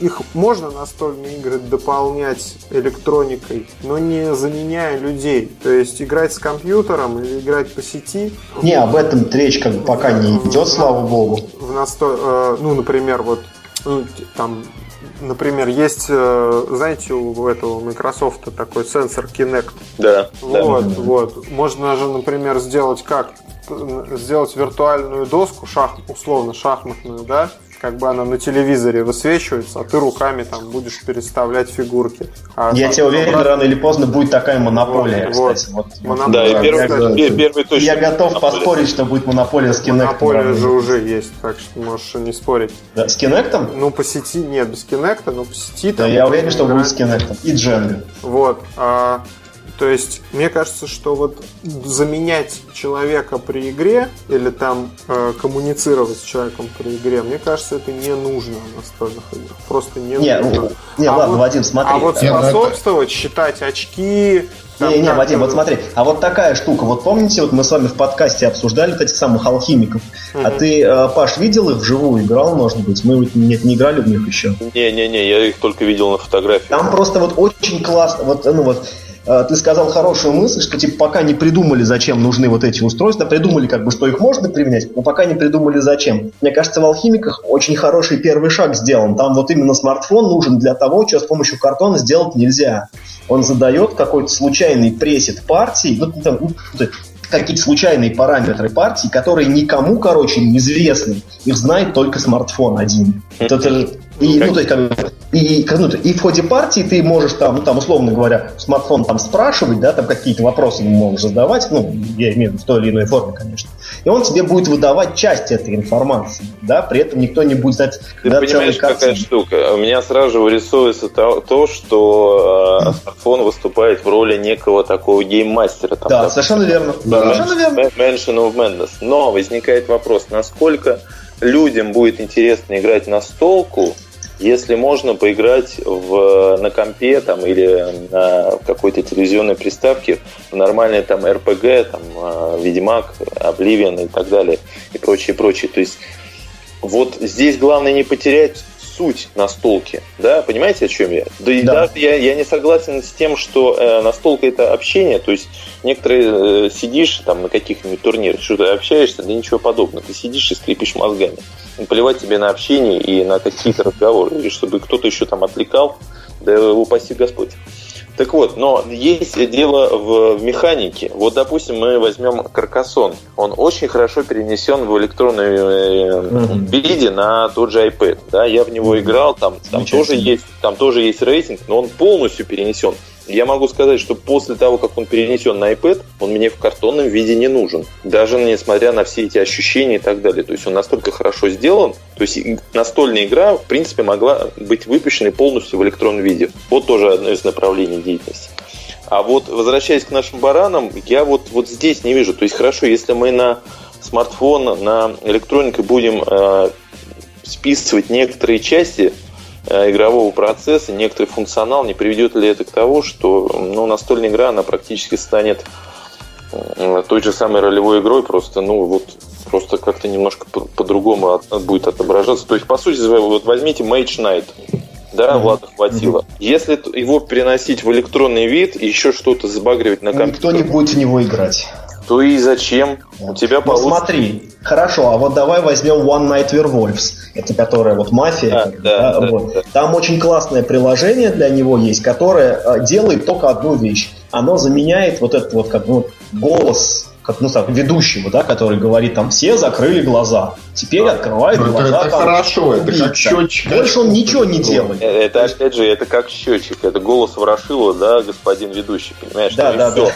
их можно настольные игры дополнять электроникой, но не заменяя людей. То есть играть с компьютером или играть по сети. Не, об этом речь как бы пока не идет, слава богу. В насто... Э, ну, например, вот ну, там например, есть, э, знаете, у этого Microsoft такой сенсор Kinect. Да. Вот, да. вот. Можно же, например, сделать как? Сделать виртуальную доску, шах, условно шахматную, да, как бы она на телевизоре высвечивается, а ты руками там будешь переставлять фигурки. А я тебе уверен, рано или поздно будет такая монополия, вот, кстати. Вот, монополия. Да, и первый, я, первый точно. Я готов монополия. поспорить, что будет монополия с Kinect. Монополия же уже есть, так что можешь не спорить. Да, с Kinect? Ну, по сети, нет, без Kinect, но по сети. Да, я уверен, что будет с Kinect. И Django. Вот. А, то есть, мне кажется, что вот заменять человека при игре или там э, коммуницировать с человеком при игре, мне кажется, это не нужно в настольных играх. Просто не, не нужно. Ну, не, а ладно, вот, Вадим, смотри. А вот способствовать, считать очки, там, не, не, Вадим, вот смотри, а вот такая штука, вот помните, вот мы с вами в подкасте обсуждали вот этих самых алхимиков, uh-huh. а ты, э, Паш, видел их вживую, играл, может быть? Мы вот нет, не играли в них еще. Не-не-не, я их только видел на фотографии. Там просто вот очень классно, вот, ну вот, Э, ты сказал хорошую мысль, что типа пока не придумали, зачем нужны вот эти устройства, придумали как бы, что их можно применять, но пока не придумали, зачем. Мне кажется, в алхимиках очень хороший первый шаг сделан. Там вот именно смартфон нужен для того, что с помощью картона сделать нельзя. Он задает какой-то случайный пресет партии, ну, там, какие-то случайные параметры партии, которые никому, короче, неизвестны. Их знает только смартфон один. Это, и, ну, то есть, как и, ну, и в ходе партии ты можешь там, ну, там, условно говоря, смартфон там спрашивать, да, там какие-то вопросы ему можешь задавать, ну, я имею в виду в той или иной форме, конечно. И он тебе будет выдавать часть этой информации, да, при этом никто не будет знать, Ты да, понимаешь, какая штука? У меня сразу же вырисовывается то, то что э, смартфон выступает в роли некого такого гейммастера. Там, да, да, совершенно верно. Да. Совершенно верно. Mansion of Madness. Но возникает вопрос, насколько людям будет интересно играть на столку, если можно поиграть в, на компе там, или на какой-то телевизионной приставке в нормальные там RPG, там, а, Ведьмак, Обливион и так далее, и прочее, прочее. То есть вот здесь главное не потерять суть настолки, да, понимаете, о чем я? Да и да. даже я, я не согласен с тем, что э, настолка это общение, то есть некоторые э, сидишь там на каких-нибудь турнирах, что-то общаешься, да ничего подобного, ты сидишь и скрипишь мозгами. Плевать тебе на общение и на какие-то разговоры, или чтобы кто-то еще там отвлекал, да упаси Господь. Так вот, но есть дело в механике. Вот, допустим, мы возьмем Каркасон. Он очень хорошо перенесен в электронном виде на тот же iPad. Да, я в него играл, там, там тоже есть, там тоже есть рейтинг, но он полностью перенесен. Я могу сказать, что после того, как он перенесен на iPad, он мне в картонном виде не нужен. Даже несмотря на все эти ощущения и так далее. То есть он настолько хорошо сделан. То есть настольная игра, в принципе, могла быть выпущена полностью в электронном виде. Вот тоже одно из направлений деятельности. А вот возвращаясь к нашим баранам, я вот, вот здесь не вижу. То есть хорошо, если мы на смартфон, на электронике будем э, списывать некоторые части, игрового процесса, некоторый функционал, не приведет ли это к тому, что ну, настольная игра, она практически станет э, той же самой ролевой игрой, просто, ну, вот, просто как-то немножко по-другому от, будет отображаться. То есть, по сути, вот возьмите Mage Knight, да, mm-hmm. Влада хватило. Mm-hmm. Если его переносить в электронный вид и еще что-то забагривать на компьютер... Никто не будет в него играть. То и зачем? У тебя ну, получится... смотри, хорошо, а вот давай возьмем One Night Werewolves. Это которая вот мафия. А, да, да, да, вот. да. Там очень классное приложение для него есть, которое э, делает только одну вещь. Оно заменяет вот этот вот как ну, голос как ну так, ведущего, да, который говорит там все закрыли глаза, теперь открывают это, глаза. Это там, хорошо, убийца. это как счетчик. Больше он ничего не делает. Это, это опять же, это как счетчик, это голос Ворошилова, да, господин ведущий, понимаешь? Да, да, да.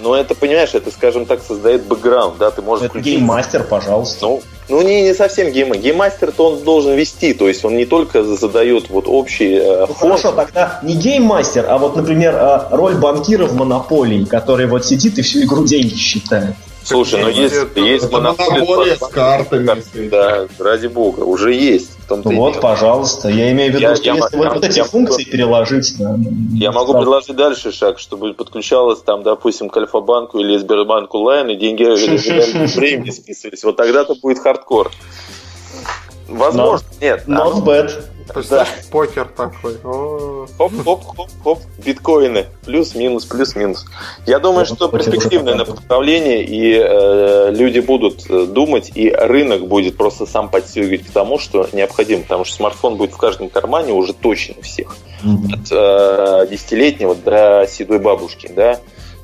Но это, понимаешь, это, скажем так, создает бэкграунд, да, ты можешь Это включить... game master, пожалуйста. Ну, ну не, не совсем game. Game master-то он должен вести, то есть он не только задает вот общий э, ну, Хорошо, тогда не game master, а вот, например, э, роль банкира в монополии, который вот сидит и всю игру деньги считает. Слушай, ну есть, есть монополия с картами. Да, ради бога, уже есть. Ну вот, пожалуйста. Я имею в виду, я, что я, если я, вот эти я, функции я, переложить... Да, я могу сразу. предложить дальше шаг, чтобы подключалось там, допустим, к Альфа-банку или Сбербанку Онлайн, и деньги времени списывались. Вот тогда-то будет хардкор. Возможно, нет. Not bad. Да. Покер такой. Хоп-хоп-хоп-хоп. Биткоины. Плюс-минус, плюс-минус. Я думаю, что перспективное направление, и э, люди будут э, думать, и рынок будет просто сам подстегивать к тому, что необходимо. Потому что смартфон будет в каждом кармане уже точно всех. От э, десятилетнего до седой бабушки, да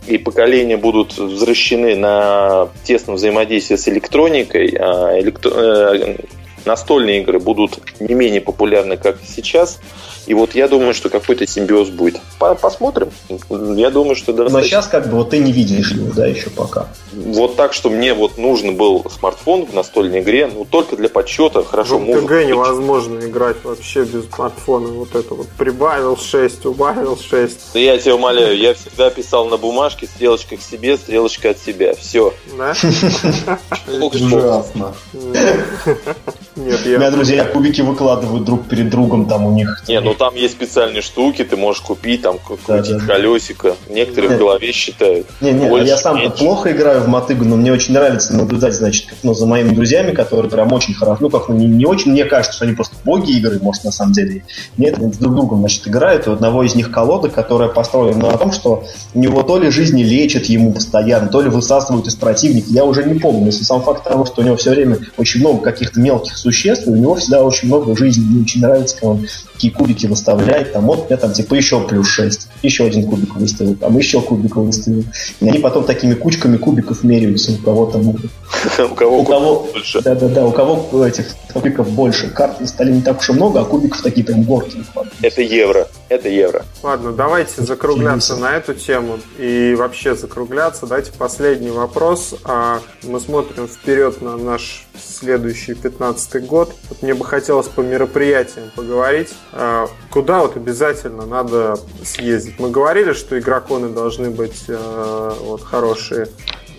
и поколения будут возвращены на тесном взаимодействии с электроникой, а электро... Настольные игры будут не менее популярны, как сейчас. И вот я думаю, что какой-то симбиоз будет. Посмотрим. Я думаю, что достаточно. Но сейчас как бы вот ты не видишь его, да, еще пока. Вот так, что мне вот нужен был смартфон в настольной игре, ну только для подсчета, хорошо. В ТГ невозможно играть вообще без смартфона. Вот это вот прибавил 6, убавил 6. Да я тебя умоляю, я всегда писал на бумажке стрелочка к себе, стрелочка от себя. Все. Да? Ужасно. Нет, я... У меня друзья кубики выкладывают друг перед другом, там у них... Не, ну там есть специальные штуки, ты можешь купить, там крутить да, да, колесико. Некоторые Нет. в голове считают. Не, не, Больше, я сам-то плохо играю в мотыгу, но мне очень нравится наблюдать, значит, ну, за моими друзьями, которые прям очень хорошо, ну, как ну, не, не очень, мне кажется, что они просто боги игры, может, на самом деле. Нет, они друг другом, значит, играют, и у одного из них колода, которая построена на том, что у него то ли жизни лечат ему постоянно, то ли высасывают из противника, я уже не помню, но сам факт того, что у него все время очень много каких-то мелких существ, и у него всегда очень много жизни. Мне очень нравится, как он такие кубики выставляет, там вот я там типа еще плюс 6, еще один кубик выставил, там еще кубик выставил. И они потом такими кучками кубиков меряются, у кого там у кого, у кого больше. Да, да, да, у кого этих кубиков больше. Карт на столе не так уж и много, а кубиков такие прям горки. Это евро. Это евро. Ладно, давайте закругляться на эту тему и вообще закругляться. Давайте последний вопрос. А мы смотрим вперед на наш следующий 15 год. Вот мне бы хотелось по мероприятиям поговорить. А куда вот обязательно надо съездить? Мы говорили, что игроконы должны быть э, вот хорошие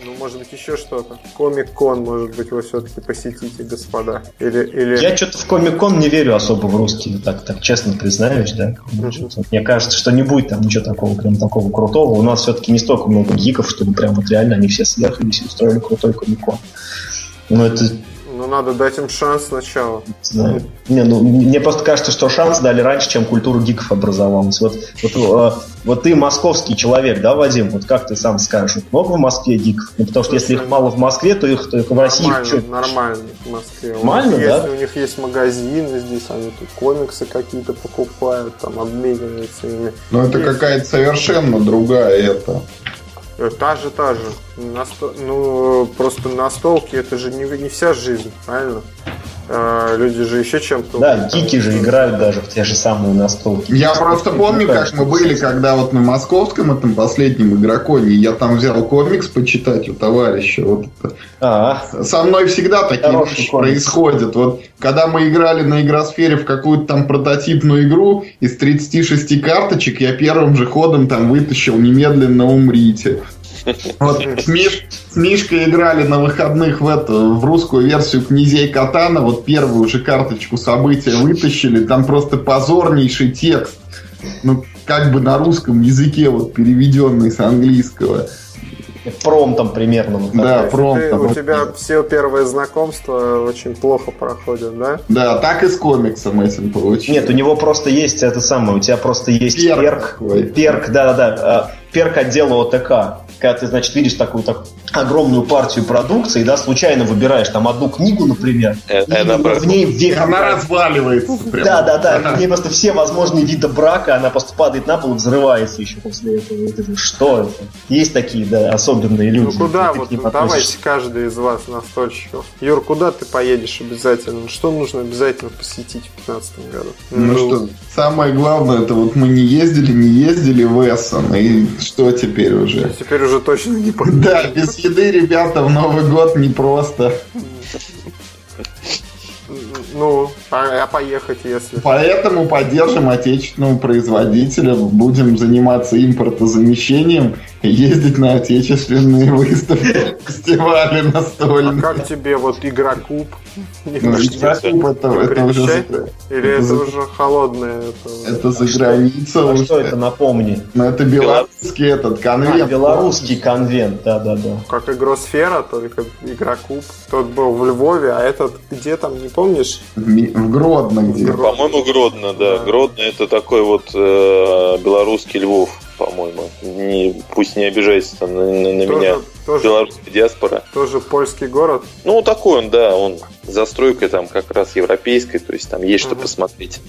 ну, может быть, еще что-то. Комик-кон, может быть, вы все-таки посетите, господа. Или, или... Я что-то в комик-кон не верю особо в русский, так, так честно признаюсь, да. Mm-hmm. Мне кажется, что не будет там ничего такого, прям такого крутого. У нас все-таки не столько много гиков, чтобы прям вот реально они все съехались и устроили крутой комик-кон. Но это ну, надо дать им шанс сначала. Да. Не, ну, мне просто кажется, что шанс дали раньше, чем культура гиков образовалась. Вот, вот, э, вот ты московский человек, да, Вадим? Вот как ты сам скажешь? Много в Москве гиков? Ну, потому что если их мало в Москве, то их, то их в России... Нормально, что? нормально в Москве. Нормально, да? Если у них есть магазины здесь, они тут комиксы какие-то покупают, там обмениваются ими. Ну, это какая-то совершенно другая это та же, та же. Насто... Ну, просто настолки это же не, не вся жизнь, правильно? А, люди же еще чем-то... Да, гики же играют даже в те же самые настолки. Я просто помню, как мы были, когда вот на московском этом последнем игроконе, я там взял комикс почитать у товарища. Вот. А -а. Со мной всегда такие Хороший вещи комикс. происходят. Вот когда мы играли на игросфере в какую-то там прототипную игру, из 36 карточек я первым же ходом там вытащил «Немедленно умрите». Вот Миш, с Мишкой играли на выходных в эту в русскую версию князей Катана. Вот первую уже карточку события вытащили. Там просто позорнейший текст. Ну, как бы на русском языке, вот переведенный с английского. Промтом примерно. Вот да, промтом. у тебя все первые знакомства очень плохо проходят, да? Да, так и с комиксом этим получилось. Нет, у него просто есть это самое, у тебя просто есть перк. Перк, перк да-да-да. Перк отдела ОТК когда ты, значит, видишь такую так, огромную партию продукции, да, случайно выбираешь там одну книгу, например, э, и она в ней вверх... Она разваливается. Прямо. Да, да, да. В ней просто все возможные виды брака, она просто падает на пол и взрывается еще после этого. Это, что это? Есть такие, да, особенные люди. Ну куда вот, ну, давайте каждый из вас настольщиков. Юр, куда ты поедешь обязательно? Что нужно обязательно посетить в 2015 году? Ну, ну что, самое главное, это вот мы не ездили, не ездили в Эссон, и что теперь уже? Теперь уже точно не поедем. Да, без еды, ребята, в Новый год непросто. Ну, а, а поехать, если... Поэтому поддержим отечественного производителя, будем заниматься импортозамещением, ездить на отечественные выставки, фестивали настольные. А как тебе вот Игрокуб? Ну, Игрокуб это, это уже... Или это, это уже холодное? Это, это за границей. А что это, напомни? Ну, это белорусский этот конвент. А, белорусский конвент, да-да-да. Как Игросфера, только Игрокуб. Тот был в Львове, а этот где там, не помнишь? В Гродно где? По-моему, Гродно, да. да. Гродно это такой вот э, белорусский Львов по-моему. Не, пусть не обижается там на, на, тоже, меня тоже, белорусская диаспора. Тоже польский город? Ну, такой он, да, он застройкой там как раз европейской, то есть там есть угу. что посмотреть.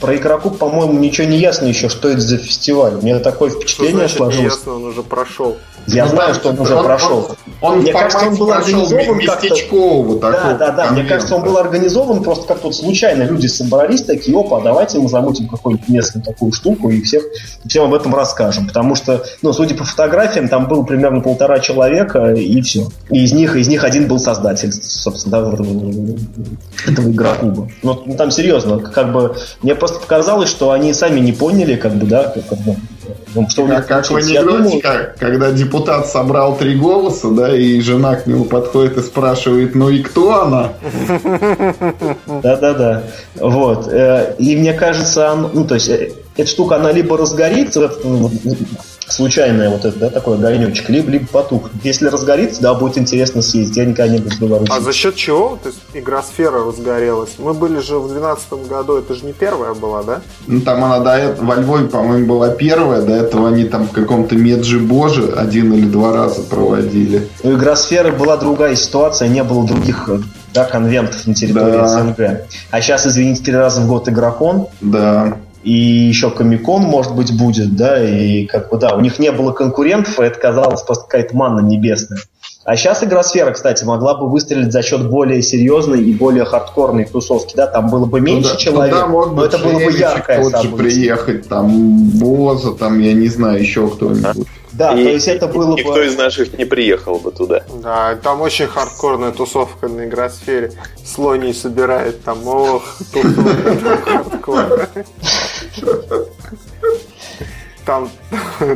Про Игрокуб, по-моему, ничего не ясно еще, что это за фестиваль. У меня такое впечатление что значит, сложилось. Ясно, он уже прошел. Я ну, знаю, что он уже он, прошел. Он, он, Мне кажется, он был организован как-то... Да, да, да. Мне кажется, он был организован просто как вот случайно люди собрались такие, опа, давайте мы замутим какую-нибудь местную такую штуку и всех, всем об этом расскажем. Потому что, ну, судя по фотографиям, там было примерно полтора человека и все. И из них, из них один был создатель, собственно, да, этого игроклуба. Ну, там серьезно, как бы, мне просто показалось, что они сами не поняли, как бы, да, как, бы, ну, что у них как в анекдоте, как, когда депутат собрал три голоса, да, и жена к нему подходит и спрашивает, ну и кто она? Да-да-да. Вот. Э, и мне кажется, ну, то есть, э, эта штука, она либо разгорится, ну, случайное вот это, да, такой огонечек, либо, либо потух. Если разгорится, да, будет интересно съездить. Я никогда не был в Беларуси. А за счет чего? То есть игра сфера разгорелась. Мы были же в 2012 году, это же не первая была, да? Ну, там она до этого, во Львове, по-моему, была первая, до этого они там в каком-то Меджи Боже один или два раза проводили. У игросферы была другая ситуация, не было других да, конвентов на территории да. СНГ. А сейчас, извините, три раза в год игрокон. Да. И еще Комикон, может быть, будет, да, и как бы, да, у них не было конкурентов, и это казалось просто какая-то манна небесная. А сейчас игросфера, кстати, могла бы выстрелить за счет более серьезной и более хардкорной тусовки. Да, там было бы меньше туда, человек, туда мог но это было бы яркое тот событие. приехать, там Боза, там, я не знаю, еще кто-нибудь. Да, и, то есть это было никто бы... Никто из наших не приехал бы туда. Да, там очень хардкорная тусовка на игросфере. Слоний собирает там, ох, хардкор там,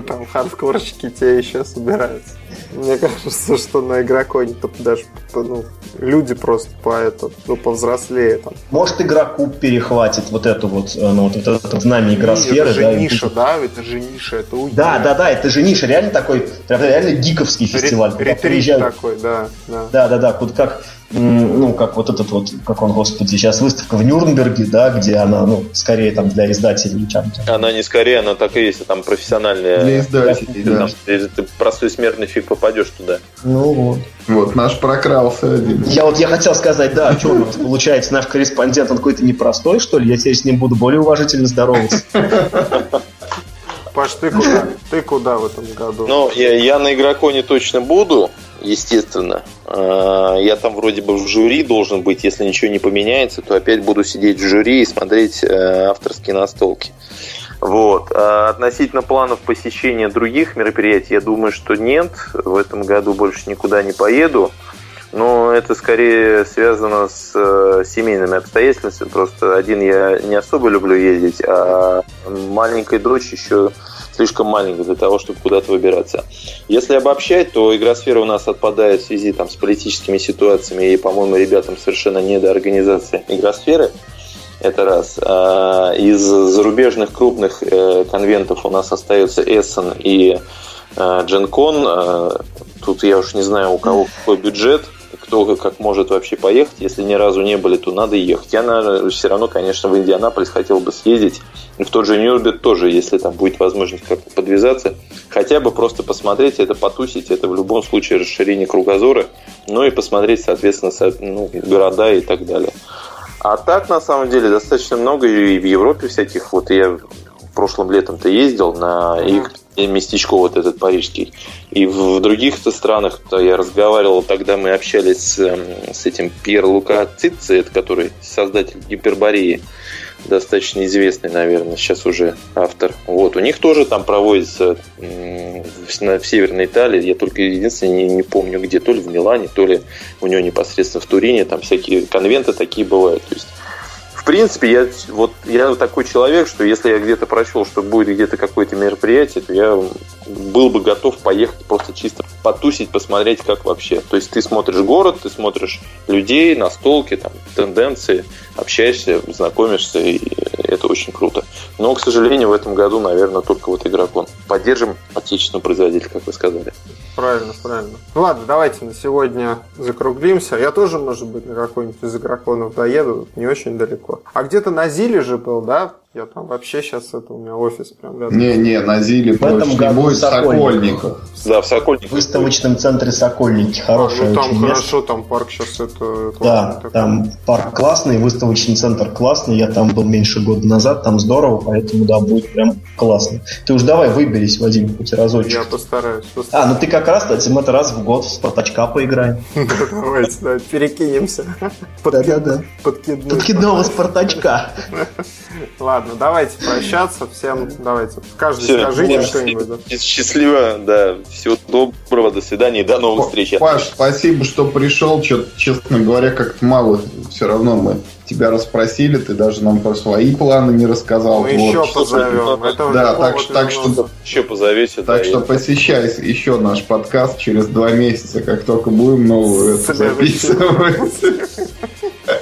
там хардкорщики те еще собираются. Мне кажется, что на игроконе то даже ну, люди просто по это, ну, повзрослее там. Может, игроку перехватит вот эту вот, э, ну, вот это, это знамя игросферы. Это же да, ниша, и... да? Это же ниша, это уйдет. Да, да, да, это же ниша, реально такой, реально гиковский фестиваль. Ретрит такой, да, да. Да, да, да, вот как ну, как вот этот вот, как он, господи, сейчас выставка в Нюрнберге, да, где она, ну, скорее там для издателей чем-то. Она не скорее, она так и есть, а там профессиональная. Для издателей, да. Там, ты простой смертный фиг попадешь туда. Ну вот. Вот, наш прокрался один. Я вот я хотел сказать, да, что у нас получается, наш корреспондент, он какой-то непростой, что ли? Я теперь с ним буду более уважительно здороваться. Паш, ты куда? Ты куда в этом году? Ну, я, я на игроконе точно буду естественно. А, я там вроде бы в жюри должен быть, если ничего не поменяется, то опять буду сидеть в жюри и смотреть э, авторские настолки. Вот. А относительно планов посещения других мероприятий, я думаю, что нет. В этом году больше никуда не поеду. Но это скорее связано с э, семейными обстоятельствами. Просто один я не особо люблю ездить, а маленькая дочь еще слишком маленькая для того, чтобы куда-то выбираться. Если обобщать, то игросфера у нас отпадает в связи там, с политическими ситуациями, и, по-моему, ребятам совершенно не до организации игросферы. Это раз. А, из зарубежных крупных э, конвентов у нас остается Эссен и Дженкон. Э, тут я уж не знаю, у кого какой бюджет кто как может вообще поехать. Если ни разу не были, то надо ехать. Я, наверное, все равно, конечно, в Индианаполис хотел бы съездить. И в тот же Нюрнберг тоже, если там будет возможность как-то подвязаться. Хотя бы просто посмотреть, это потусить, это в любом случае расширение кругозора. Ну и посмотреть, соответственно, ну, города и так далее. А так, на самом деле, достаточно много и в Европе всяких. Вот я прошлым летом-то ездил на их местечко вот этот парижский. И в других странах то я разговаривал, тогда мы общались с, эм, с этим Пьер Лука Цици, это который создатель Гипербории, достаточно известный, наверное, сейчас уже автор. Вот, у них тоже там проводится в Северной Италии, я только единственное не, не помню где, то ли в Милане, то ли у него непосредственно в Турине, там всякие конвенты такие бывают. То есть в принципе, я вот я такой человек, что если я где-то прочел, что будет где-то какое-то мероприятие, то я был бы готов поехать просто чисто потусить, посмотреть, как вообще. То есть ты смотришь город, ты смотришь людей, настолки, там, тенденции, общаешься, знакомишься, и это очень круто. Но, к сожалению, в этом году, наверное, только вот игрокон. Поддержим отечественного производителя, как вы сказали. Правильно, правильно. Ну ладно, давайте на сегодня закруглимся. Я тоже, может быть, на какой-нибудь из игроконов доеду, не очень далеко. А где-то на Зиле же был, да? Я там вообще сейчас это у меня офис прям рядом. Не-не, на Зиле в этом году будет Сокольников. Да, в Сокольниках. В выставочном центре Сокольники. Хорошее а, ну, там хорошо, место. там парк сейчас это... Да, такой. там парк классный, выставочный центр классный. Я там был меньше года назад, там здорово, поэтому да, будет прям классно. Ты уж давай выберись, Вадим, хоть разочек. Я постараюсь, постараюсь. А, ну ты как раз, кстати, мы это раз в год в Спартачка поиграем. Давайте, да, перекинемся. Да-да-да. Подкидного Спартачка. Ладно, давайте прощаться. Всем давайте. Каждый Все, скажите что-нибудь. Да. Счастливо, да. Всего доброго, до свидания и до новых встреч. Паш, спасибо, что пришел. Что, честно говоря, как-то мало. Все равно мы тебя расспросили, ты даже нам про свои планы не рассказал. Мы вот. еще позовем. Это да, так, так что еще позовете. Так да, что и... посещай еще наш подкаст через два месяца, как только будем новую это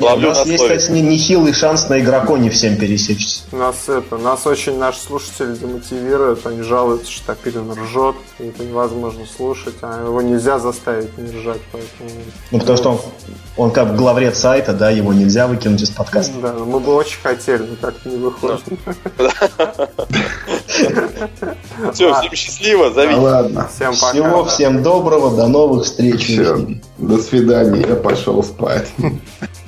записывать. У нас есть, кстати, нехилый шанс на игроконе всем пересечься. Нас это, нас очень наш слушатель демотивирует, они жалуются, что Топилин ржет, и это невозможно слушать, а его нельзя заставить не ржать, поэтому... Ну, потому что он, он как главред сайта, да, его нельзя выкинуть из подкаста. Да, мы бы очень хотели, но как-то не выходит. Все, всем счастливо, зовите. Ладно. Всем пока. Всего, всем доброго, до новых встреч. Все, до свидания, я пошел спать.